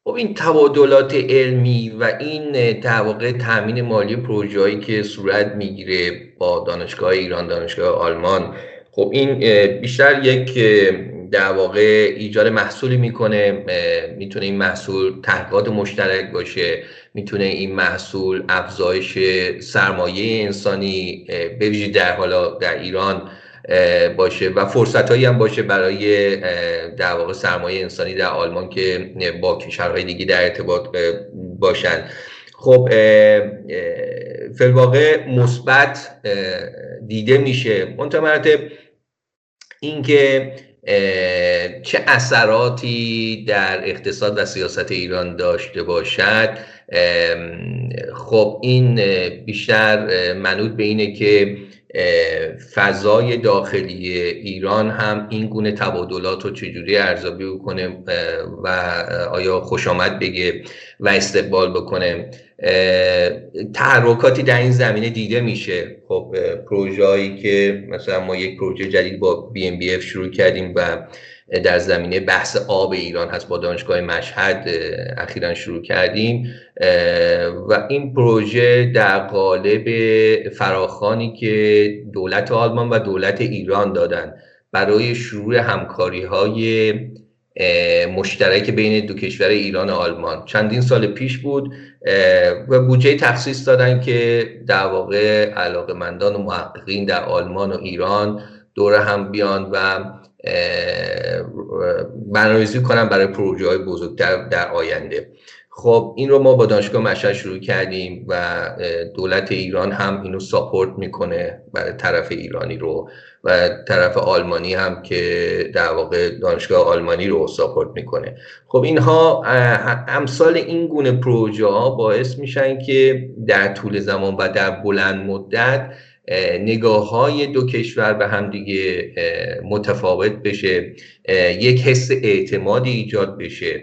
خب این تبادلات علمی و این در واقع تامین مالی پروژه‌ای که صورت می‌گیره با دانشگاه ایران دانشگاه آلمان خب این بیشتر یک در واقع ایجاد محصولی می‌کنه می‌تونه این محصول تحقیقات مشترک باشه. می‌تونه این محصول افزایش سرمایه انسانی به در حالا در ایران باشه و فرصت هایی هم باشه برای در واقع سرمایه انسانی در آلمان که با کشورهای دیگه در ارتباط باشن. خب فلواقع مثبت دیده میشه. منتها اینکه چه اثراتی در اقتصاد و سیاست ایران داشته باشد. خب این بیشتر منوط به اینه که فضای داخلی ایران هم این گونه تبادلات رو چجوری ارزیابی بکنه و آیا خوش آمد بگه و استقبال بکنه. تحرکاتی در این زمینه دیده میشه. خب پروژه‌ای که مثلا ما یک پروژه جدید با بی ام بی اف شروع کردیم و در زمینه بحث آب ایران هست. با دانشگاه مشهد اخیرا شروع کردیم. و این پروژه در قالب فراخانی که دولت آلمان و دولت ایران دادن برای شروع همکاری های مشترک بین دو کشور ایران و آلمان. چندین سال پیش بود و بودجه تخصیص دادن که در واقع علاقه مندان و محققین در آلمان و ایران دور هم بیان و برنامه‌ریزی کنم برای پروژه های بزرگتر در آینده. خب این رو ما با دانشگاه مشهد شروع کردیم و دولت ایران هم اینو ساپورت می‌کنه برای طرف ایرانی رو و طرف آلمانی هم که در واقع دانشگاه آلمانی رو ساپورت می‌کنه. خب اینها امثال این گونه پروژه ها باعث میشن که در طول زمان و در بلند مدت نگاه های دو کشور به هم دیگه متفاوت بشه یک حس اعتمادی ایجاد بشه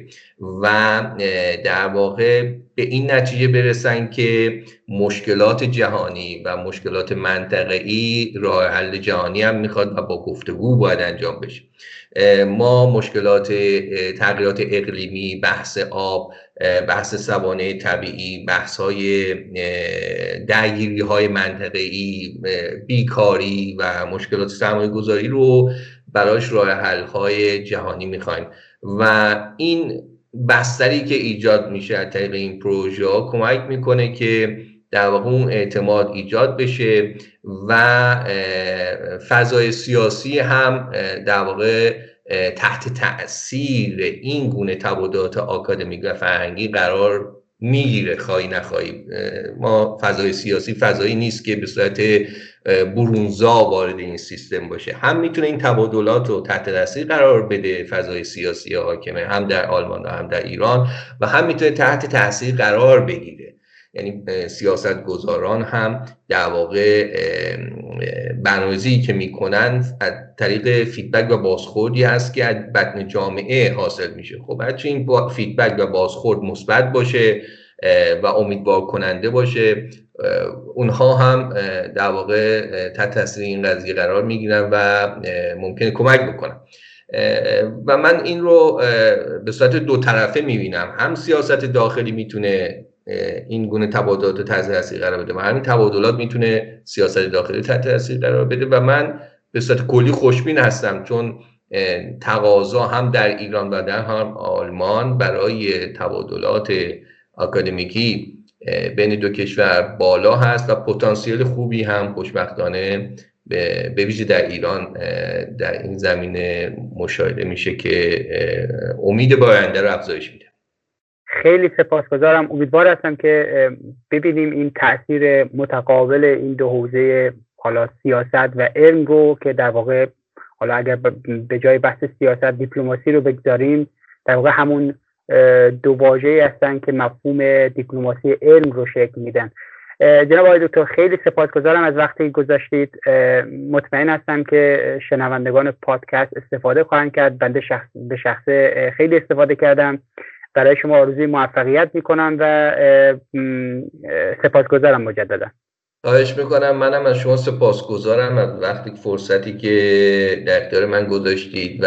و در واقع به این نتیجه برسن که مشکلات جهانی و مشکلات منطقه‌ای راه حل جهانی هم می‌خواد و با گفتگو باید انجام بشه. ما مشکلات تغییرات اقلیمی بحث آب بحث سوانه طبیعی بحث های درگیری های منطقه‌ای بیکاری و مشکلات سرمایه گذاری رو براش راه حل های جهانی می‌خوایم. و این بستری که ایجاد میشه از طریق این پروژه ها کمک می‌کنه که در واقع اون اعتماد ایجاد بشه و فضای سیاسی هم در واقع تحت تاثیر این گونه تبادلات آکادمیک و فرهنگی قرار می‌گیره خواهی نخواهی. ما فضای سیاسی فضایی نیست که به صورت برونزا وارد این سیستم باشه. هم می‌تونه این تبادلات رو تحت تاثیر قرار بده فضای سیاسی حاکمه هم در آلمان و هم در ایران و هم می‌تونه تحت تاثیر قرار بگیره. یعنی سیاست گذاران هم در واقع برنامه‌ریزی که می‌کنن از طریق feedback و بازخوردی هست که از بطن جامعه حاصل میشه. خب هرچی این feedback و بازخورد مثبت باشه و امیدوار کننده باشه اونها هم در واقع تحت تاثیر این قضیه قرار می‌گیرن و ممکنه کمک بکنن. و من این رو به صورت دو طرفه می‌بینم. هم سیاست داخلی می‌تونه این گونه تبادلات تحت تاثیر قرار بده. و همین تبادلات می‌تونه سیاست داخلی تحت تاثیر قرار بده و من به صورت کلی خوشبین هستم چون تقاضا هم در ایران و در هم آلمان برای تبادلات اکادمیکی بین دو کشور بالا هست و پتانسیل خوبی هم خوشبختانه به ویژه در ایران در این زمینه مشاهده میشه که امید با آینده رو افزایش میده. خیلی سپاسگزارم. امیدوار هستم که ببینیم این تاثیر متقابل این دو حوزه حالا سیاست و علم رو که در واقع حالا اگر به جای بحث سیاست دیپلماسی رو بگذاریم در واقع همون دو واژه‌ای هستن که مفهوم دیپلماسی علم رو شکل میدن. جناب آقای دکتر خیلی سپاسگزارم از وقتی گذاشتید. مطمئن هستم که شنوندگان پادکست استفاده خواهند کرد. بنده شخص به شخص خیلی استفاده کردم. برای شما آرزوی موفقیت می‌کنم و سپاسگزارم مجددا. خواهش می‌کنم. منم از شما سپاسگزارم. از وقتی فرصتی که در اختیار من گذاشتید و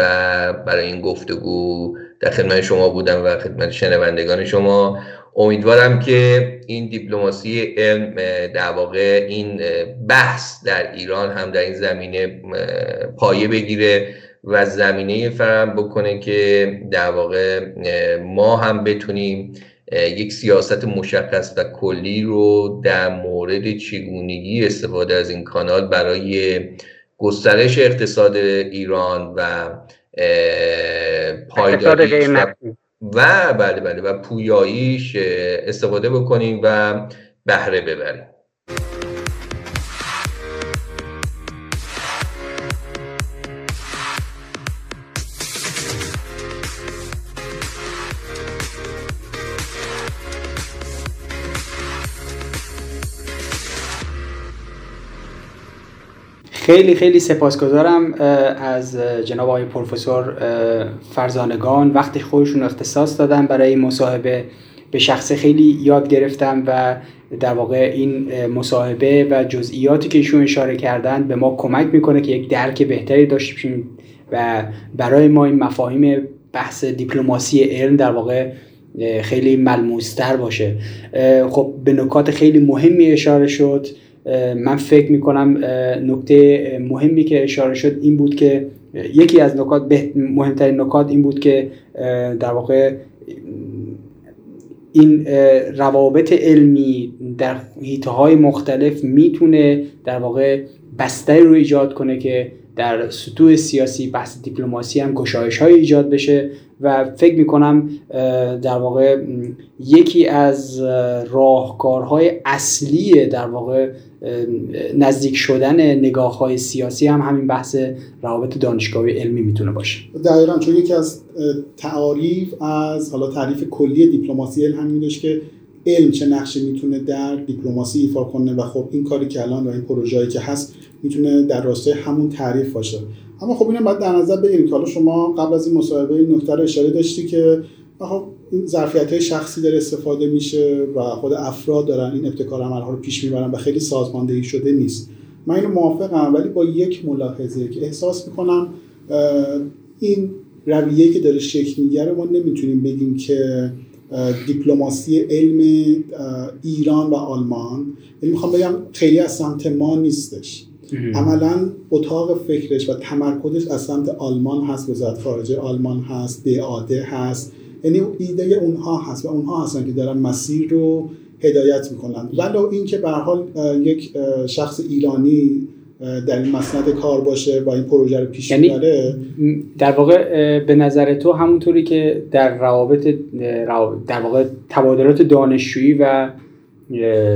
برای این گفتگو در خدمت شما بودم و خدمت شنوندگان شما امیدوارم که این دیپلماسی علم در واقع این بحث در ایران هم در این زمینه پایه بگیره. و زمینه فرم بکنه که در واقع ما هم بتونیم یک سیاست مشخص و کلی رو در مورد چگونگی استفاده از این کانال برای گسترش اقتصاد ایران و پایداریش و بله بله و پویاییش استفاده بکنیم و بهره ببریم. خیلی خیلی سپاسگزارم از جناب آقای پروفسور فرزانگان. وقتی خودشون اختصاص دادن برای مصاحبه به شخص خیلی یاد گرفتم و در واقع این مصاحبه و جزئیاتی که ایشون اشاره کردن به ما کمک می‌کنه که یک درک بهتری داشته باشیم و برای ما این مفاهیم بحث دیپلماسی علم در واقع خیلی ملموستر باشه. خب به نکات خیلی مهمی اشاره شد. من فکر می‌کنم نکته مهمی که اشاره شد این بود که یکی از نکات مهمترین نکات این بود که در واقع این روابط علمی در حیطه های مختلف می‌تونه در واقع بستری رو ایجاد کنه که در سطوح سیاسی بحث دیپلماسی هم گشایش های ایجاد بشه و فکر می‌کنم در واقع یکی از راهکارهای اصلی در واقع نزدیک شدن نگاه های سیاسی هم همین بحث روابط دانشگاهی علمی می‌تونه باشه. دقیقا چون یکی از تعاریف از حالا تعریف کلی دیپلماسی علم همین که علم چه نقشی می‌تونه در دیپلماسی ایفا کنه و خب این کاری که الان و این پروژه‌ای که هست می‌تونه در راستای همون تعریف باشه. اما خب اینم باید در نظر بگیریم که حالا شما قبل از این مصاحبه این نکته رو اشاره داشتی که خب این ظرفیت های شخصی داره استفاده میشه و خود افراد دارن این ابتکار عملها رو پیش می‌برن و خیلی سازماندهی شده نیست. من اینو موافقم ولی با یک ملاحظه که احساس می‌کنم این رویه که داره شکل می‌گیره ما نمی‌تونیم بگیم که دیپلماسی علم ایران و آلمان. یعنی می‌خوام بگم خیلی از سمت ما نیستش. عملا اتاق فکرش و تمرکزش از سمت آلمان هست وزارت خارجه آلمان هست دعاده هست. یعنی ایده اونها هست و اونها هستن که دارن مسیر رو هدایت می‌کنن. ولو اینکه به حال یک شخص ایرانی در این مسند کار باشه با این پروژه رو پیش یعنی در واقع به نظر تو همونطوری که در روابط در واقع تبادلات دانشجویی و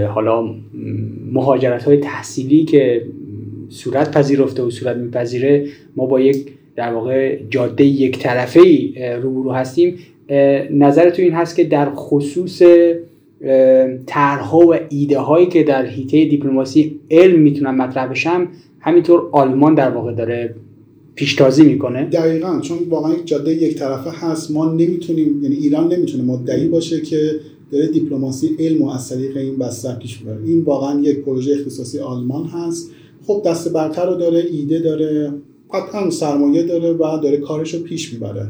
حالا مهاجرت های تحصیلی که صورت پذیرفته و صورت میپذیره ما با یک در واقع جاده یک طرفه ای روبرو هستیم. نظر تو این هست که در خصوص طرحها و ایده هایی که در حیطه دیپلماسی علم می‌تونن مطرح بشن همینطور آلمان در واقع داره پیشتازی می‌کنه. دقیقا چون واقعا یک جاده یک طرفه هست ما نمی‌تونیم یعنی ایران نمی‌تونه مدعی باشه که داره دیپلماسی علم و از طریق این بستر پیش این واقعا یک پروژه اختصاصی آلمان هست. خب دست برتر رو داره ایده داره قطعا سرمایه داره و داره کارش رو پیش می‌بره.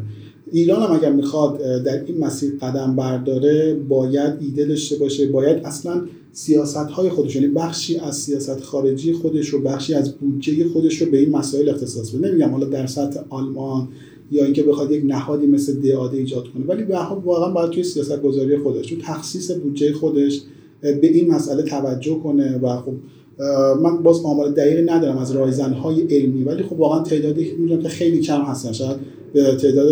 ایران هم اگر می‌خواد در این مسیر قدم برداره باید ایده داشته باشه. باید اصلا سیاست های خودش یعنی بخشی از سیاست خارجی خودش رو بخشی از بودجه خودش رو به این مسائل اختصاص بده. نمیگم حالا در سطح آلمان یا اینکه بخواد یک نهادی مثل دیاده ایجاد کنه ولی به واقعا باید توی سیاست گذاری خودش تو تخصیص بودجه خودش به این مسئله توجه کنه و خب من باز آمار دقیقی ندارم از رایزنهای علمی ولی خب واقعا تعدادی می‌دونم که خیلی کم هستن شاید به تعداد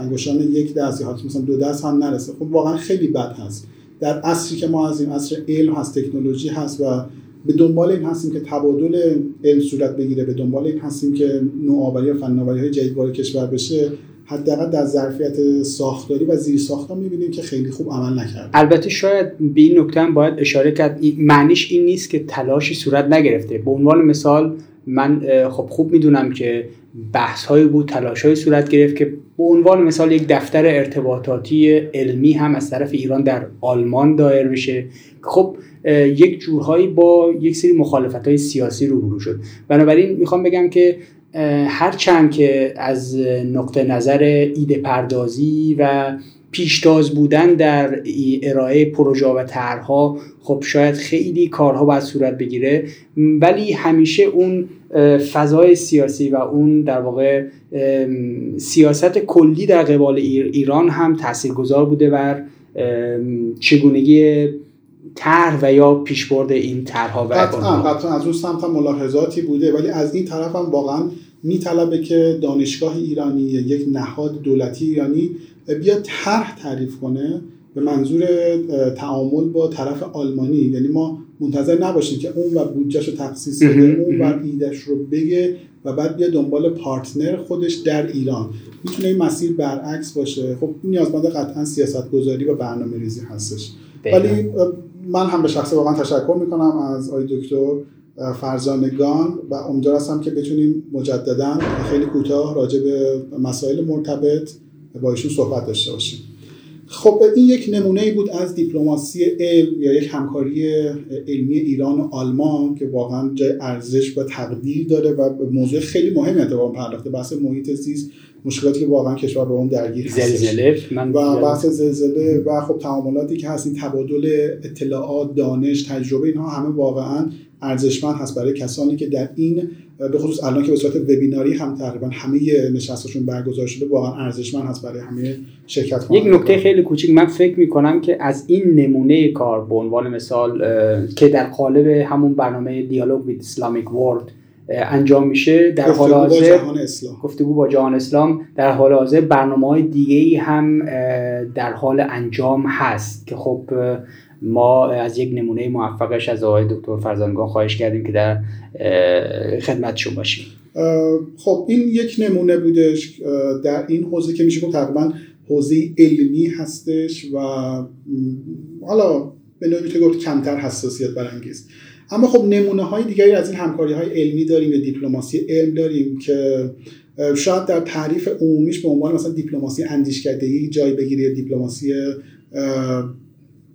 انگشتان یک دست یا مثلا دو دست هم نرسه. خب واقعا خیلی بد هست. در عصری که ما این عصر علم هست تکنولوژی هست و به دنبال این هستیم که تبادل علم صورت بگیره به دنبال این هستیم که نوآوری و فناوری های جدید وارد کشور بشه. حداقل در ظرفیت ساختاری و زیر ساختار می‌بینیم که خیلی خوب عمل نکرد البته شاید به این نکته هم باید اشاره کرد معنیش این نیست که تلاشی صورت نگرفته. به عنوان مثال من خب خوب می‌دونم که بحث هایی بود تلاش های صورت گرفت که به عنوان مثال یک دفتر ارتباطاتی علمی هم از طرف ایران در آلمان دایر بشه. خب یک جورهایی با یک سری مخالفت های سیاسی روبرو شد. بنابراین می‌خوام بگم که هرچند که از نقطه نظر ایده پردازی و پیشتاز بودن در ارائه پروژه و طرحها خب شاید خیلی کارها باید صورت بگیره. ولی همیشه اون فضای سیاسی و اون در واقع سیاست کلی در قبال ایران هم تاثیرگذار بوده بر چگونگی طرح و یا پیشبرد این طرحها و قطعا از اون سمت هم ملاحظاتی بوده ولی از این طرف هم واقعا میطلبه که دانشگاه ایرانی یک نهاد دولتی ایرانی بیاد طرح تعریف کنه به منظور تعامل با طرف آلمانی. یعنی ما منتظر نباشیم که اون و بودجهش رو تخصیص بده اون و ایدش رو بگه و بعد بیا دنبال پارتنر خودش در ایران. می‌تونه این مسیر برعکس باشه. خب نیازمند قطعا سیاست گذاری و برنامه ریزی هستش ولی من هم به شخص واقعا تشکر می‌کنم از آی دکتر فرزانگان و امیدوار هستم که بتونیم مجددا خیلی کوتاه راجع به مسائل مرتبط با ایشون صحبت داشته باشیم. خب این یک نمونه ای بود از دیپلماسی علم یا یک همکاری علمی ایران و آلمان که واقعا جای ارزش و تقدیر داره و موضوع خیلی مهمی اتفاق پرداخته. بحث محیط زیست مشکلاتی که واقعا کشور به اون درگیر زلزله و بحث زلزله و خب تعاملاتی که هست این تبادل اطلاعات دانش تجربه اینها همه واقعا ارزشمند هست برای کسانی که در این به خصوص الان که به صورت وبیناری هم تقریبا همه نشستشون برگزار شده واقعا ارزشمند هست برای همه شرکت یک نکته خیلی کوچیک من فکر می کنم که از این نمونه کار به عنوان مثال که در قالب همون برنامه دیالوگ وید اسلامیک ورلد انجام میشه در حال حاضر گفتگو با جهان اسلام در حال حاضر برنامه های دیگه ای هم در حال انجام هست که خب ما از یک نمونه موفقش از آقای دکتر فرزانگان خواهش کردیم که در خدمتشون باشیم. خب این یک نمونه بودش در این حوزه که میشه تقریبا حوزه علمی هستش و حالا به نوعی میشه گفت کمتر حساسیت برانگیز. اما خب نمونه های دیگری از این همکاری های علمی داریم یا دیپلماسی علم داریم که شاید در تعریف عمومیش به عنوان مثلا دیپلماسی اندیشکده‌ای جای بگیره دیپلماسی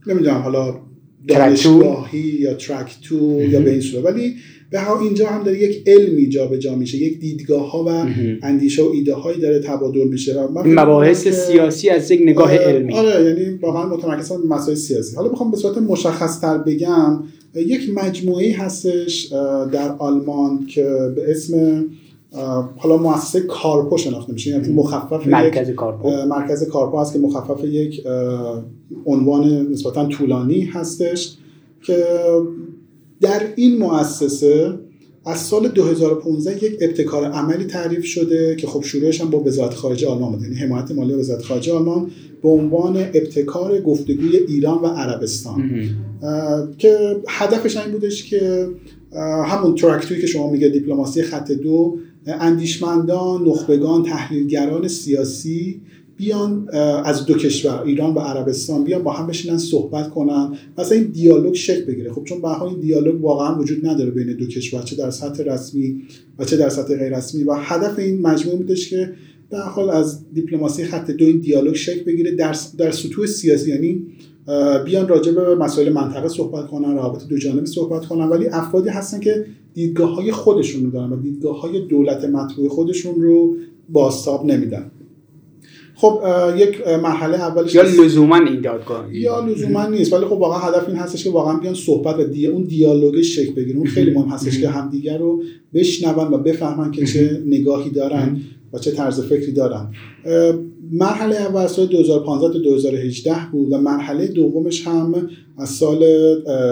نمی‌دونم حالا دانشگاهی یا ترک تو یا به این صورت. ولی به ها اینجا هم داره یک علمی جابجا میشه یک دیدگاه ها و اندیشه و ایده هایی داره تبادل میشه و مباحث سیاسی از یک نگاه علمی. آره یعنی واقعا متمرکز به مسائل سیاسی. حالا می‌خوام به صورت مشخص تر بگم یک مجموعه هستش در آلمان که به اسم حالا مؤسسه کارپو شناخته میشه. یعنی مخفف مرکز کارپو. مرکز کارپو هست که مخفف یک عنوان نسبتا طولانی هستش که در این مؤسسه از سال 2015 یک ابتکار عملی تعریف شده که خب شروعش هم با وزارت خارجه آلمان بود یعنی حمایت مالی وزارت خارجه آلمان به عنوان ابتکار گفتگوی ایران و عربستان. که هدفش این بودش که همون ترکتوی که شما میگه دیپلماسی خط دو اندیشمندان نخبگان تحلیلگران سیاسی بیان از دو کشور ایران و عربستان بیان با هم بشینن صحبت کنن. مثلا این دیالوگ شکل بگیره. خب چون به این دیالوگ واقعا وجود نداره بین دو کشور چه در سطح رسمی و چه در سطح غیر رسمی و هدف این مجموعه بودش که به حال از دیپلماسی خط دو این دیالوگ شکل بگیره. در در سطوح سیاسی یعنی بیان راجع به مسائل منطقه صحبت کنن روابط دو جانبه صحبت کنن. ولی افرادی هستن که دیدگاه های خودشون رو دارن و دیدگاه های دولت مطبوع خودشون رو باستاب نمیدن. خب یک مرحله اولش یا لزوما این دادگاه. یا لزوما نیست. ولی خب واقعا هدف این هستش که واقعا بیان صحبت و دی... اون دیالوگ شکل بگیره اون خیلی مهم هستش که همدیگر رو بشنون و بفهمن که چه نگاهی دارن. و چه طرز فکری دارن مرحله اول سال 2015 تا 2018 بود و مرحله دومش هم از سال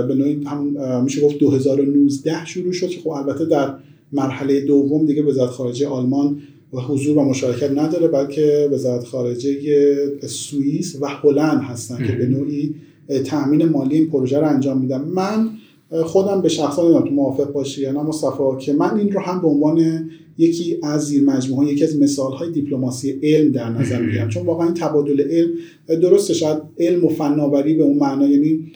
به نوعی هم میشه گفت 2019 شروع شد. که خب البته در مرحله دوم دیگه وزارت خارجه آلمان و حضور و مشارکت نداره بلکه وزارت خارجه سوئیس و هلند هستن که به نوعی تأمین مالی این پروژه رو انجام میدن. من خودم به شخصا نمی‌دونم تو موافق باشی یا نه مصطفی که من این رو هم به عنوان یکی از زیر مجموعه یکی از مثال های دیپلماسی علم در نظر می‌گیرم. چون واقعا این تبادل علم درسته شاید علم و فناوری به اون معنا یعنی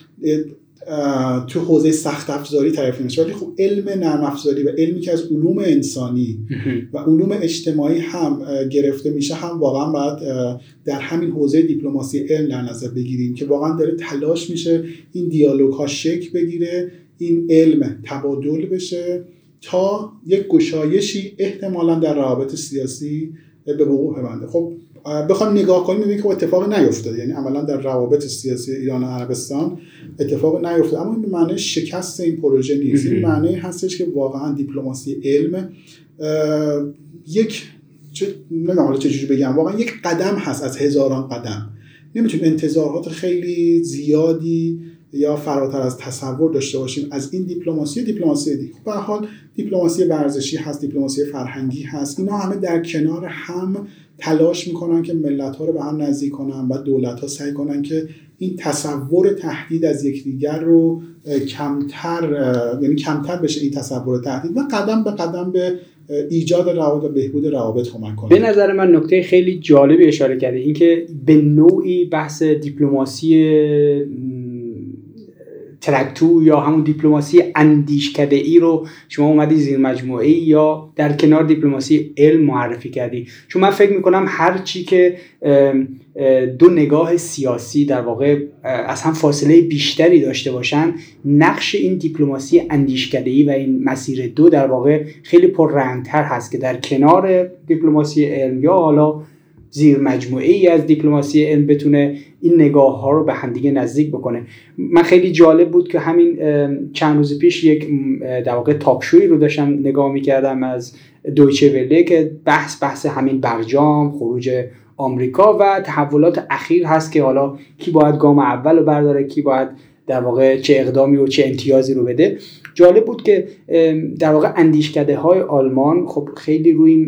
تو حوزه سخت افزاری تعریف نمیشه ولی خب علم نرم افزاری و علمی که از علوم انسانی و علوم اجتماعی هم گرفته میشه هم واقعا باید در همین حوزه دیپلماسی علم در نظر بگیریم که واقعا داره تلاش میشه این دیالوگ ها شکل بگیره این علم تبادل بشه تا یک گشایشی احتمالا در روابط سیاسی به وقوع ببنده خب بخوام نگاه کنیم می‌بینیم که اتفاق نیفتاده. یعنی عملا در روابط سیاسی ایران و عربستان اتفاق نیفتاده. اما این به معنی شکست این پروژه نیست. این معنی هستش که واقعا دیپلماسی علم یک چه نمی‌دونم حالا چجوری بگم. واقعا یک قدم هست از هزاران قدم. نمی‌تونیم انتظارات خیلی زیادی یا فراتر از تصور داشته باشیم از این دیپلماسی دیپلماسی دیگه. به حال دیپلماسی ورزشی هست دیپلماسی فرهنگی هست. اینا همه در کنار هم تلاش می‌کنن که ملت ها رو به هم نزدیک کنن و دولت ها سعی کنن که این تصور تهدید از یکدیگر رو کمتر یعنی کمتر بشه این تصور تهدید و قدم به قدم به ایجاد روابط بهبود روابط کمک کنه. به نظر من نکته خیلی جالبی اشاره کرده اینکه به نوعی بحث دیپلماسی ترکتو یا همون دیپلماسی اندیشکده ای رو شما اومدی زیر مجموعه ای یا در کنار دیپلماسی علم معرفی کردی؟ چون من فکر می‌کنم هر چی که دو نگاه سیاسی در واقع از هم فاصله بیشتری داشته باشن نقش این دیپلماسی اندیشکده ای و این مسیر دو در واقع خیلی پررنگتر هست که در کنار دیپلماسی علم یا حالا زیر مجموعه ای از دیپلماسی علم بتونه این نگاه ها رو به همدیگه نزدیک بکنه. من خیلی جالب بود که همین چند روز پیش یک در واقع تاکشوی رو داشتم نگاه می‌کردم از دویچه وله که بحث بحث همین برجام خروج آمریکا و تحولات اخیر هست که حالا کی باید گام اول رو برداره کی باید در واقع چه اقدامی و چه امتیازی رو بده. جالب بود که در واقع اندیشکده های آلمان خب خیلی روی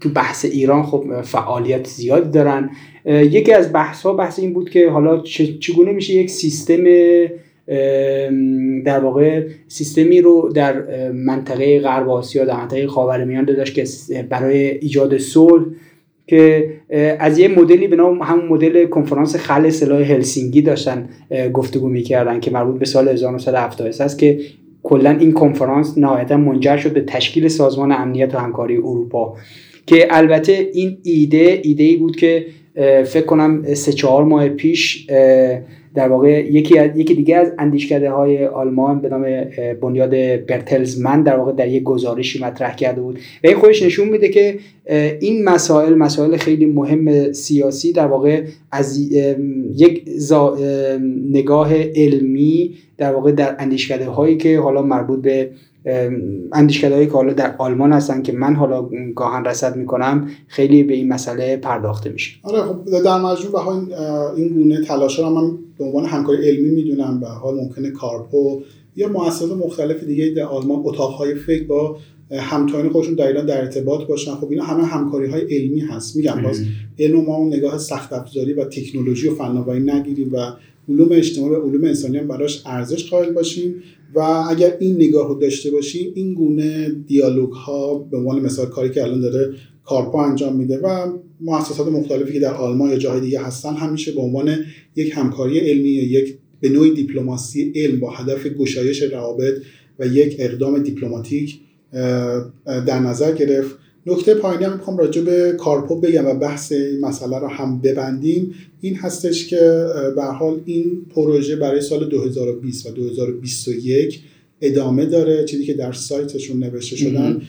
تو بحث ایران خب فعالیت زیادی دارن. یکی از بحث ها بحث این بود که حالا چگونه میشه یک سیستم در واقع سیستمی رو در منطقه غرب آسیا در منطقه خاورمیانه داشت که برای ایجاد صلح که از یه مدلی به نام همون مدل کنفرانس خل سلاح هلسینگی داشتن گفتگو می‌کردن که مربوط به سال 1970 است که کلا این کنفرانس نهایتا منجر شد به تشکیل سازمان امنیت و همکاری اروپا که البته این ایده ایده ای بود که فکر کنم سه چهار ماه پیش در واقع یکی یکی دیگه از اندیشکده های آلمان به نام بنیاد برتلزمن در واقع در یک گزارشی مطرح کرده بود و این خودش نشون میده که این مسائل مسائل خیلی مهم سیاسی در واقع از یک نگاه علمی در واقع در اندیشکده هایی که حالا مربوط به اندیشکده که حالا در آلمان هستن که من حالا گاهن رسد می‌کنم خیلی به این مسئله پرداخته میشه. آره خب در مجموع به این گونه تلاش رو من به عنوان همکاری علمی می‌دونم به حال ممکنه کارپو یا مؤسسات مختلف دیگه در آلمان اتاقهای فکر با همتایان خودشون در ایران در ارتباط باشن. خب اینا همه همکاری های علمی هست. میگم باز علم ما اون نگاه سخت افزاری و تکنولوژی و فناوری نگیریم و علوم اجتماعی و علوم انسانی هم براش ارزش قائل باشیم و اگر این نگاه رو داشته باشیم این گونه دیالوگ ها به عنوان مثال کاری که الان داره کارپا انجام میده و مؤسسات مختلفی که در آلمان یا جای دیگه هستن همیشه به عنوان یک همکاری علمی یا یک به نوعی دیپلماسی علم با هدف گشایش روابط و یک اقدام دیپلماتیک در نظر گرفت. نکته پایینی هم می‌خوام راجع به کارپو بگم و بحث این مسئله رو هم ببندیم. این هستش که به حال این پروژه برای سال 2020 و 2021 ادامه داره. چیزی که در سایتشون نوشته شدن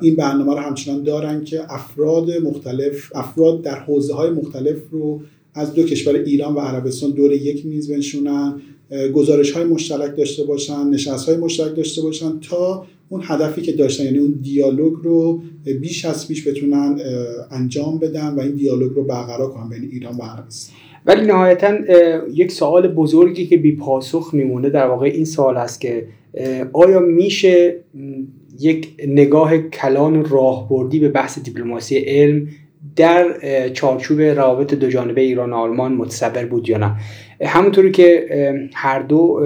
این برنامه رو همچنان دارن که افراد مختلف افراد در حوزه های مختلف رو از دو کشور ایران و عربستان دور یک میز بنشونن گزارش های مشترک داشته باشن نشست های مشترک داشته باشن تا اون هدفی که داشتن یعنی اون دیالوگ رو بیش از پیش بتونن انجام بدن و این دیالوگ رو برقرار کنن بین ایران و عربستان. ولی نهایتا یک سوال بزرگی که بی پاسخ میمونه در واقع این سوال است که آیا میشه یک نگاه کلان راهبردی به بحث دیپلماسی علم در چارچوب روابط دو جانبه ایران و آلمان متصبر بود یا نه؟ همونطوری که هر دو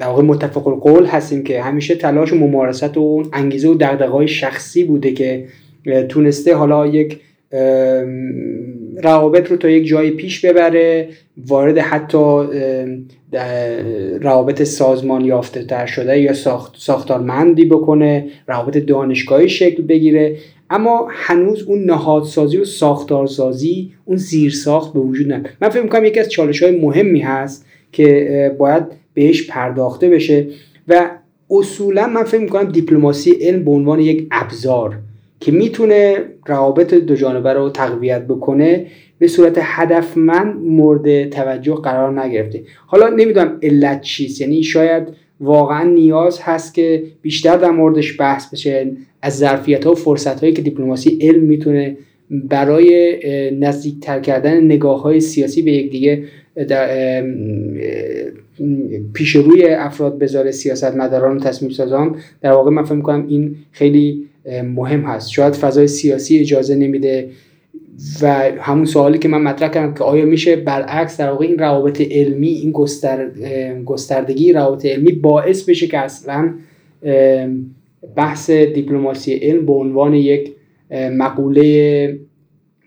در واقع متفق القول هستیم که همیشه تلاش و ممارست و اون انگیزه و دغدغه‌های شخصی بوده که تونسته حالا یک روابط رو تا یک جایی پیش ببره وارد حتی روابط سازمان یافته تر شده یا ساخت ساختارمندی بکنه روابط دانشگاهی شکل بگیره. اما هنوز اون نهادسازی و ساختارسازی اون زیرساخت به وجود نه من فکر می‌کنم یکی از چالش های مهمی هست که باید بهش پرداخته بشه و اصولا من فکر می‌کنم دیپلماسی علم به عنوان یک ابزار که می‌تونه روابط دو جانبه رو تقویت بکنه به صورت هدفمند مورد توجه قرار نگرفته. حالا نمی‌دونم علت چیست. یعنی شاید واقعا نیاز هست که بیشتر در موردش بحث بشه از ظرفیت ها و فرصت هایی که دیپلماسی علم می‌تونه برای نزدیکتر کردن نگاه های سیاسی به یکدیگه پیش روی افراد بذاره سیاست مداران و تصمیم سازان در واقع من فکر می‌کنم این خیلی مهم هست. شاید فضای سیاسی اجازه نمیده و همون سوالی که من مطرح کردم که آیا میشه برعکس در واقع این روابط علمی این گستر، گستردگی روابط علمی باعث بشه که اصلا بحث دیپلماسی علم به عنوان یک مقوله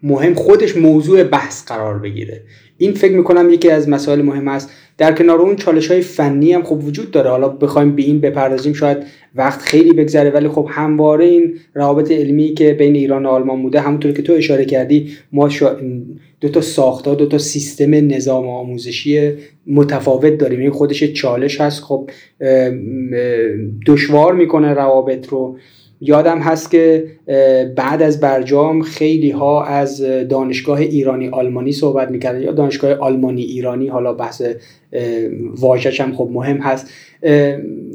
مهم خودش موضوع بحث قرار بگیره. این فکر می‌کنم یکی از مسائل مهم است. در کنار اون چالش های فنی هم خب وجود داره. حالا بخوایم به این بپردازیم شاید وقت خیلی بگذره ولی خب همواره این روابط علمی که بین ایران و آلمان بوده همونطور که تو اشاره کردی ما دو تا ساختار دو تا سیستم نظام آموزشی متفاوت داریم. این خودش چالش هست. خب دشوار می‌کنه روابط رو. یادم هست که بعد از برجام خیلی ها از دانشگاه ایرانی آلمانی صحبت می‌کردن یا دانشگاه آلمانی ایرانی حالا بحث واژهش هم خب مهم هست.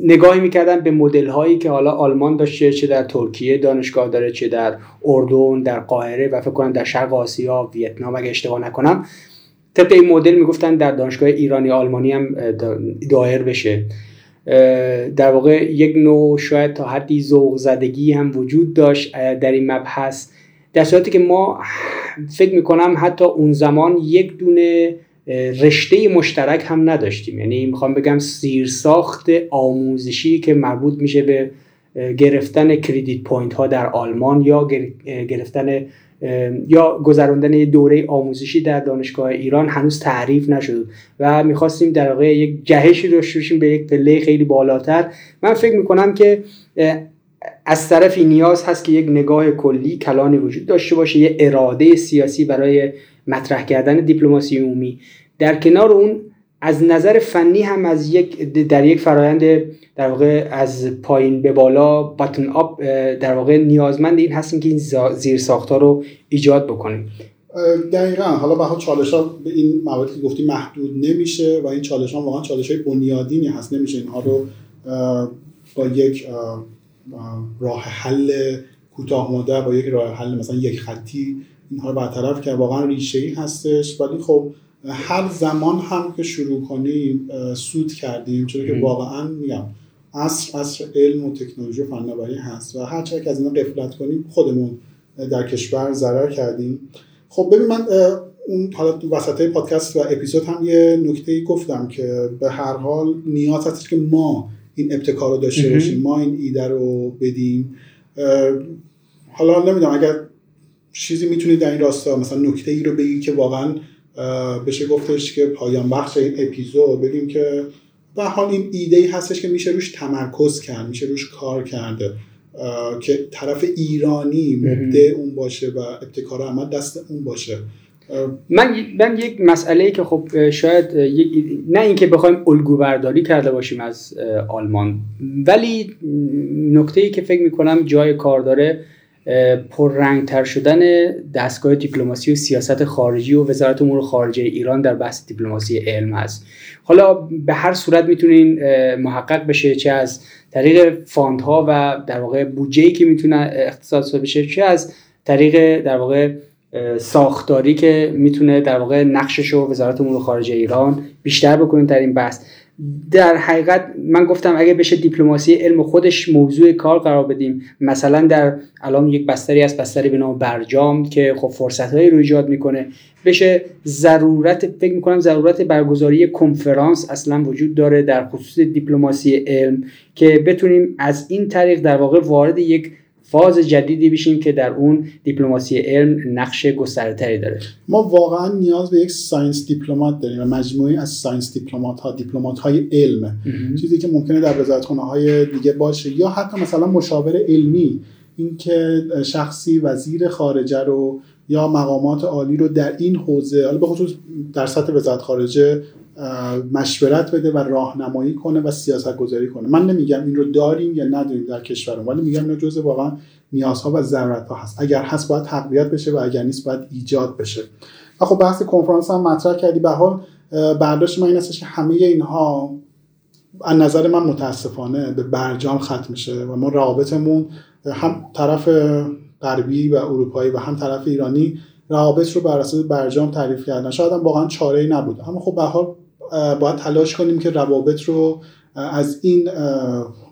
نگاهی می‌کردن به مدل هایی که حالا آلمان داشته چه در ترکیه دانشگاه داره چه در اردن در قاهره و فکر کنم در شرق آسیا ویتنام اگه اشتباه نکنم. طبق این مدل می‌گفتن در دانشگاه ایرانی آلمانی هم دایر بشه. در واقع یک نوع شاید تا حدی ذوق زدگی هم وجود داشت در این مبحث. در صورتی که ما فکر می‌کنم حتی اون زمان یک دونه رشته مشترک هم نداشتیم. یعنی می‌خوام بگم ساخت آموزشی که مربوط میشه به گرفتن credit point ها در آلمان یا گرفتن یا گذراندن یه دوره آموزشی در دانشگاه ایران هنوز تعریف نشد و می‌خواستیم در واقع یک جهشی رو شوشیم به یک پله خیلی بالاتر. من فکر می‌کنم که از طرفی نیاز هست که یک نگاه کلی کلانی وجود داشته باشه یه اراده سیاسی برای مطرح کردن دیپلماسی عمومی. در کنار اون از نظر فنی هم از یک در یک فرایند در واقع از پایین به بالا باتن آپ در واقع نیازمند این هستیم که این زیر ساختار رو ایجاد بکنیم. دقیقا. حالا به چالش ها به این مواردی که گفتی محدود نمیشه و این چالش ها واقعا چالش های بنیادینی هست. نمیشه اینها رو با یک راه حل کوتاه مدت با یک راه حل مثلا یک خطی اینها رو برطرف کرد. واقعا ریشه ای هستش. ولی خب هر زمان هم که شروع کنیم سود کردیم چون که واقعا میگم اصر اصر علم و تکنولوژی و فناوری هست و هر که از اینا قفلت کنیم خودمون در کشور ضرر کردیم. خب ببین من اون حالا وسط پادکست و اپیزود هم یه نکته ای گفتم که به هر حال نیاز هست که ما این ابتکار رو داشته باشیم ما این ایده رو بدیم. حالا نمی‌دونم اگر چیزی می‌تونید در این راستا مثلا نکته ای رو بگی که واقعا بشه گفتش که پایان بخش این اپیزود. بگیم که به حال این ایده ای هستش که میشه روش تمرکز کرد میشه روش کار کرده که طرف ایرانی مبدع اون باشه و ابتکار عمل دست اون باشه. من من یک مسئله که خب شاید نه اینکه بخوایم الگو برداری کرده باشیم از آلمان ولی نکته ای که فکر می‌کنم جای کار داره پررنگتر شدن دستگاه دیپلماسی و سیاست خارجی و وزارت امور خارجه ایران در بحث دیپلماسی علم هست حالا به هر صورت می‌تونین محقق بشه چه از طریق fund ها و در واقع بودجه که می‌تونه اختصاص بشه چه از طریق در واقع ساختاری که می‌تونه در واقع نقشش رو وزارت امور خارجه ایران بیشتر بکنه در این بحث. در حقیقت من گفتم اگه بشه دیپلماسی علم خودش موضوع کار قرار بدیم. مثلا در الان یک بستری از بستری به نام برجام که خب فرصت رو ایجاد می‌کنه. بشه ضرورت فکر می‌کنم ضرورت برگزاری کنفرانس اصلا وجود داره در خصوص دیپلماسی علم که بتونیم از این طریق در واقع وارد یک فاز جدیدی بشیم که در اون دیپلماسی علم نقش گسترتری داره. ما واقعا نیاز به یک science diplomat داریم و مجموعی از science diplomat ها دیپلمات های علم چیزی که ممکنه در وزارتخانه های دیگه باشه یا حتی مثلا مشاور علمی اینکه شخصی وزیر خارجه رو یا مقامات عالی رو در این حوزه حالا به خصوص در سطح وزارت خارجه مشورت بده و راهنمایی کنه و سیاست گذاری کنه. من نمیگم این رو داریم یا نداریم در کشورم ولی میگم اینو جزء واقعا نیازها و ضرورت ها هست. اگر هست باید تقویت بشه و اگر نیست باید ایجاد بشه. و خب بحث کنفرانس هم مطرح کردی. به حال برداشت من این که همه اینها از نظر من متاسفانه به برجام ختم میشه و ما روابطمون هم طرف غربی و اروپایی و هم طرف ایرانی روابط رو بر اساس برجام تعریف کردن. شاید هم واقعا چاره ای نبود. اما خب به حال باید تلاش کنیم که روابط رو از این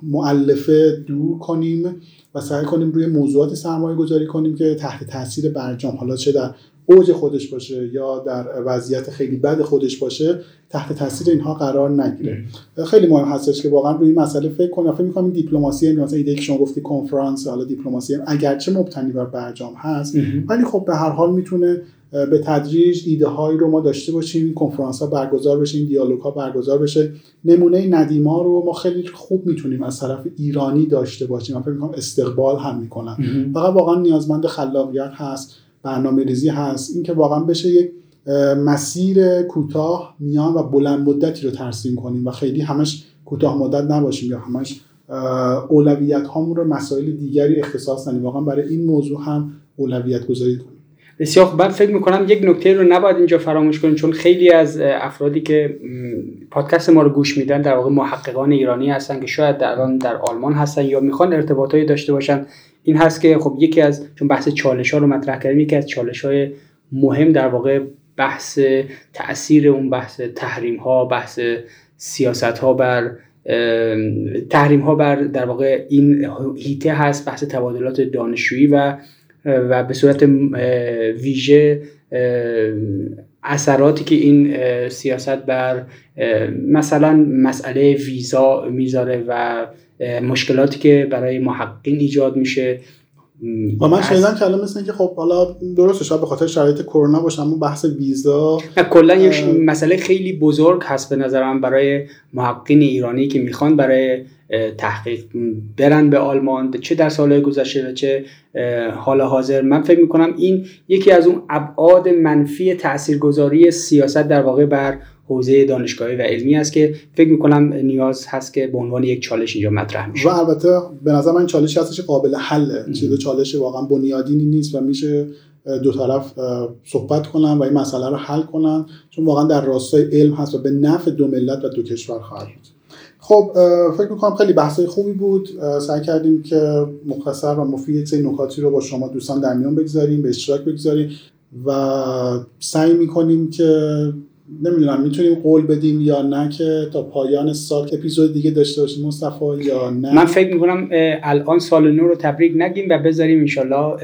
معلفه دور کنیم و سعی کنیم روی موضوعات سرمایه گذاری کنیم که تحت تاثیر برجام حالا چه در اوج خودش باشه یا در وضعیت خیلی بد خودش باشه تحت تاثیر اینها قرار نگیره. خیلی مهم هستش که واقعا روی این مسئله فکر کنیم فکر می‌کنم دیپلماسی مثلا ایده که شما گفتی کنفرانس حالا دیپلماسی اگرچه مبتنی بر برجام هست ولی خب به هر حال می‌تونه به تدریج ایده هایی رو ما داشته باشیم کنفرانس ها برگزار بشه این دیالوگ ها برگزار بشه. نمونه ندیما رو ما خیلی خوب می‌تونیم از طرف ایرانی داشته باشیم. من فکر می‌کنم استقبال هم می‌کنن. فقط واقعا نیازمند خلاقیت هست برنامه ریزی هست. اینکه واقعا بشه یک مسیر کوتاه میان و بلند مدتی رو ترسیم کنیم و خیلی همش کوتاه مدت نباشیم یا همش اولویت هامون رو مسائل دیگری اختصاص ندیم. واقعا برای این موضوع هم اولویت گذاری کنیم. بسیار خوب. فکر می‌کنم یک نکته رو نباید اینجا فراموش کنیم چون خیلی از افرادی که پادکست ما رو گوش میدن در واقع محققان ایرانی هستن که شاید در الان در آلمان هستن یا می‌خوان ارتباطایی داشته باشن. این هست که خب یکی از چون بحث چالش ها رو مطرح کردیم یکی از چالش های مهم در واقع بحث تاثیر اون بحث تحریم ها بحث سیاست ها بر تحریم ها بر در واقع این هیته هست بحث تبادلات دانشجویی و و به صورت ویژه اثراتی که این سیاست بر مثلا مسئله ویزا می‌ذاره و مشکلاتی که برای محققین ایجاد میشه. و من شنیدم که الان مثل که خب حالا درسته شاید به خاطر شرایط کرونا باشه اما بحث ویزا کلا یک مسئله خیلی بزرگ هست به نظرم برای محققین ایرانی که می‌خوان برای تحقیق برن به آلمان چه در سالهای گذشته و چه حال حاضر. من فکر می‌کنم این یکی از اون ابعاد منفی تاثیرگذاری سیاست در واقع بر حوزه دانشگاهی و علمی است که فکر می‌کنم نیاز هست که به عنوان یک چالش اینجا مطرح میشه. و البته به نظر من چالش هستش قابل حله. چیز چالش واقعا بنیادینی نیست و میشه دو طرف صحبت کنن و این مسئله رو حل کنن. چون واقعا در راستای علم هست و به نفع دو ملت و دو کشور خواهد بود. خب فکر می‌کنم خیلی بحثای خوبی بود. سعی کردیم که مختصر و مفید سری نکاتی رو با شما دوستان در میان بگذاریم به اشتراک بگذاریم و سعی می‌کنیم که نمی‌دونم می‌تونیم قول بدیم یا نه که تا پایان سال اپیزود دیگه داشته باشیم مصطفی یا نه؟ من فکر می‌کنم الان سال نو رو تبریک نگیم و بذاریم انشالله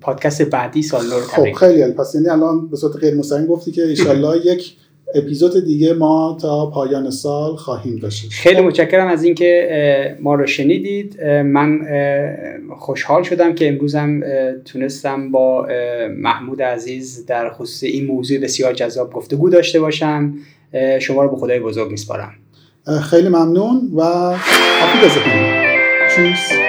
پادکست بعدی سال نو رو خب، تبریک. خب خیلی پس یعنی الان به صورت غیر مستقیم گفتی که انشالله یک اپیزود دیگه ما تا پایان سال خواهیم داشت. خیلی متشکرم از اینکه ما رو شنیدید. من خوشحال شدم که امروزم تونستم با محمود عزیز در خصوص این موضوع بسیار جذاب گفتگو داشته باشم. شما رو به خدای بزرگ میسپارم. خیلی ممنون و حافظ چیز؟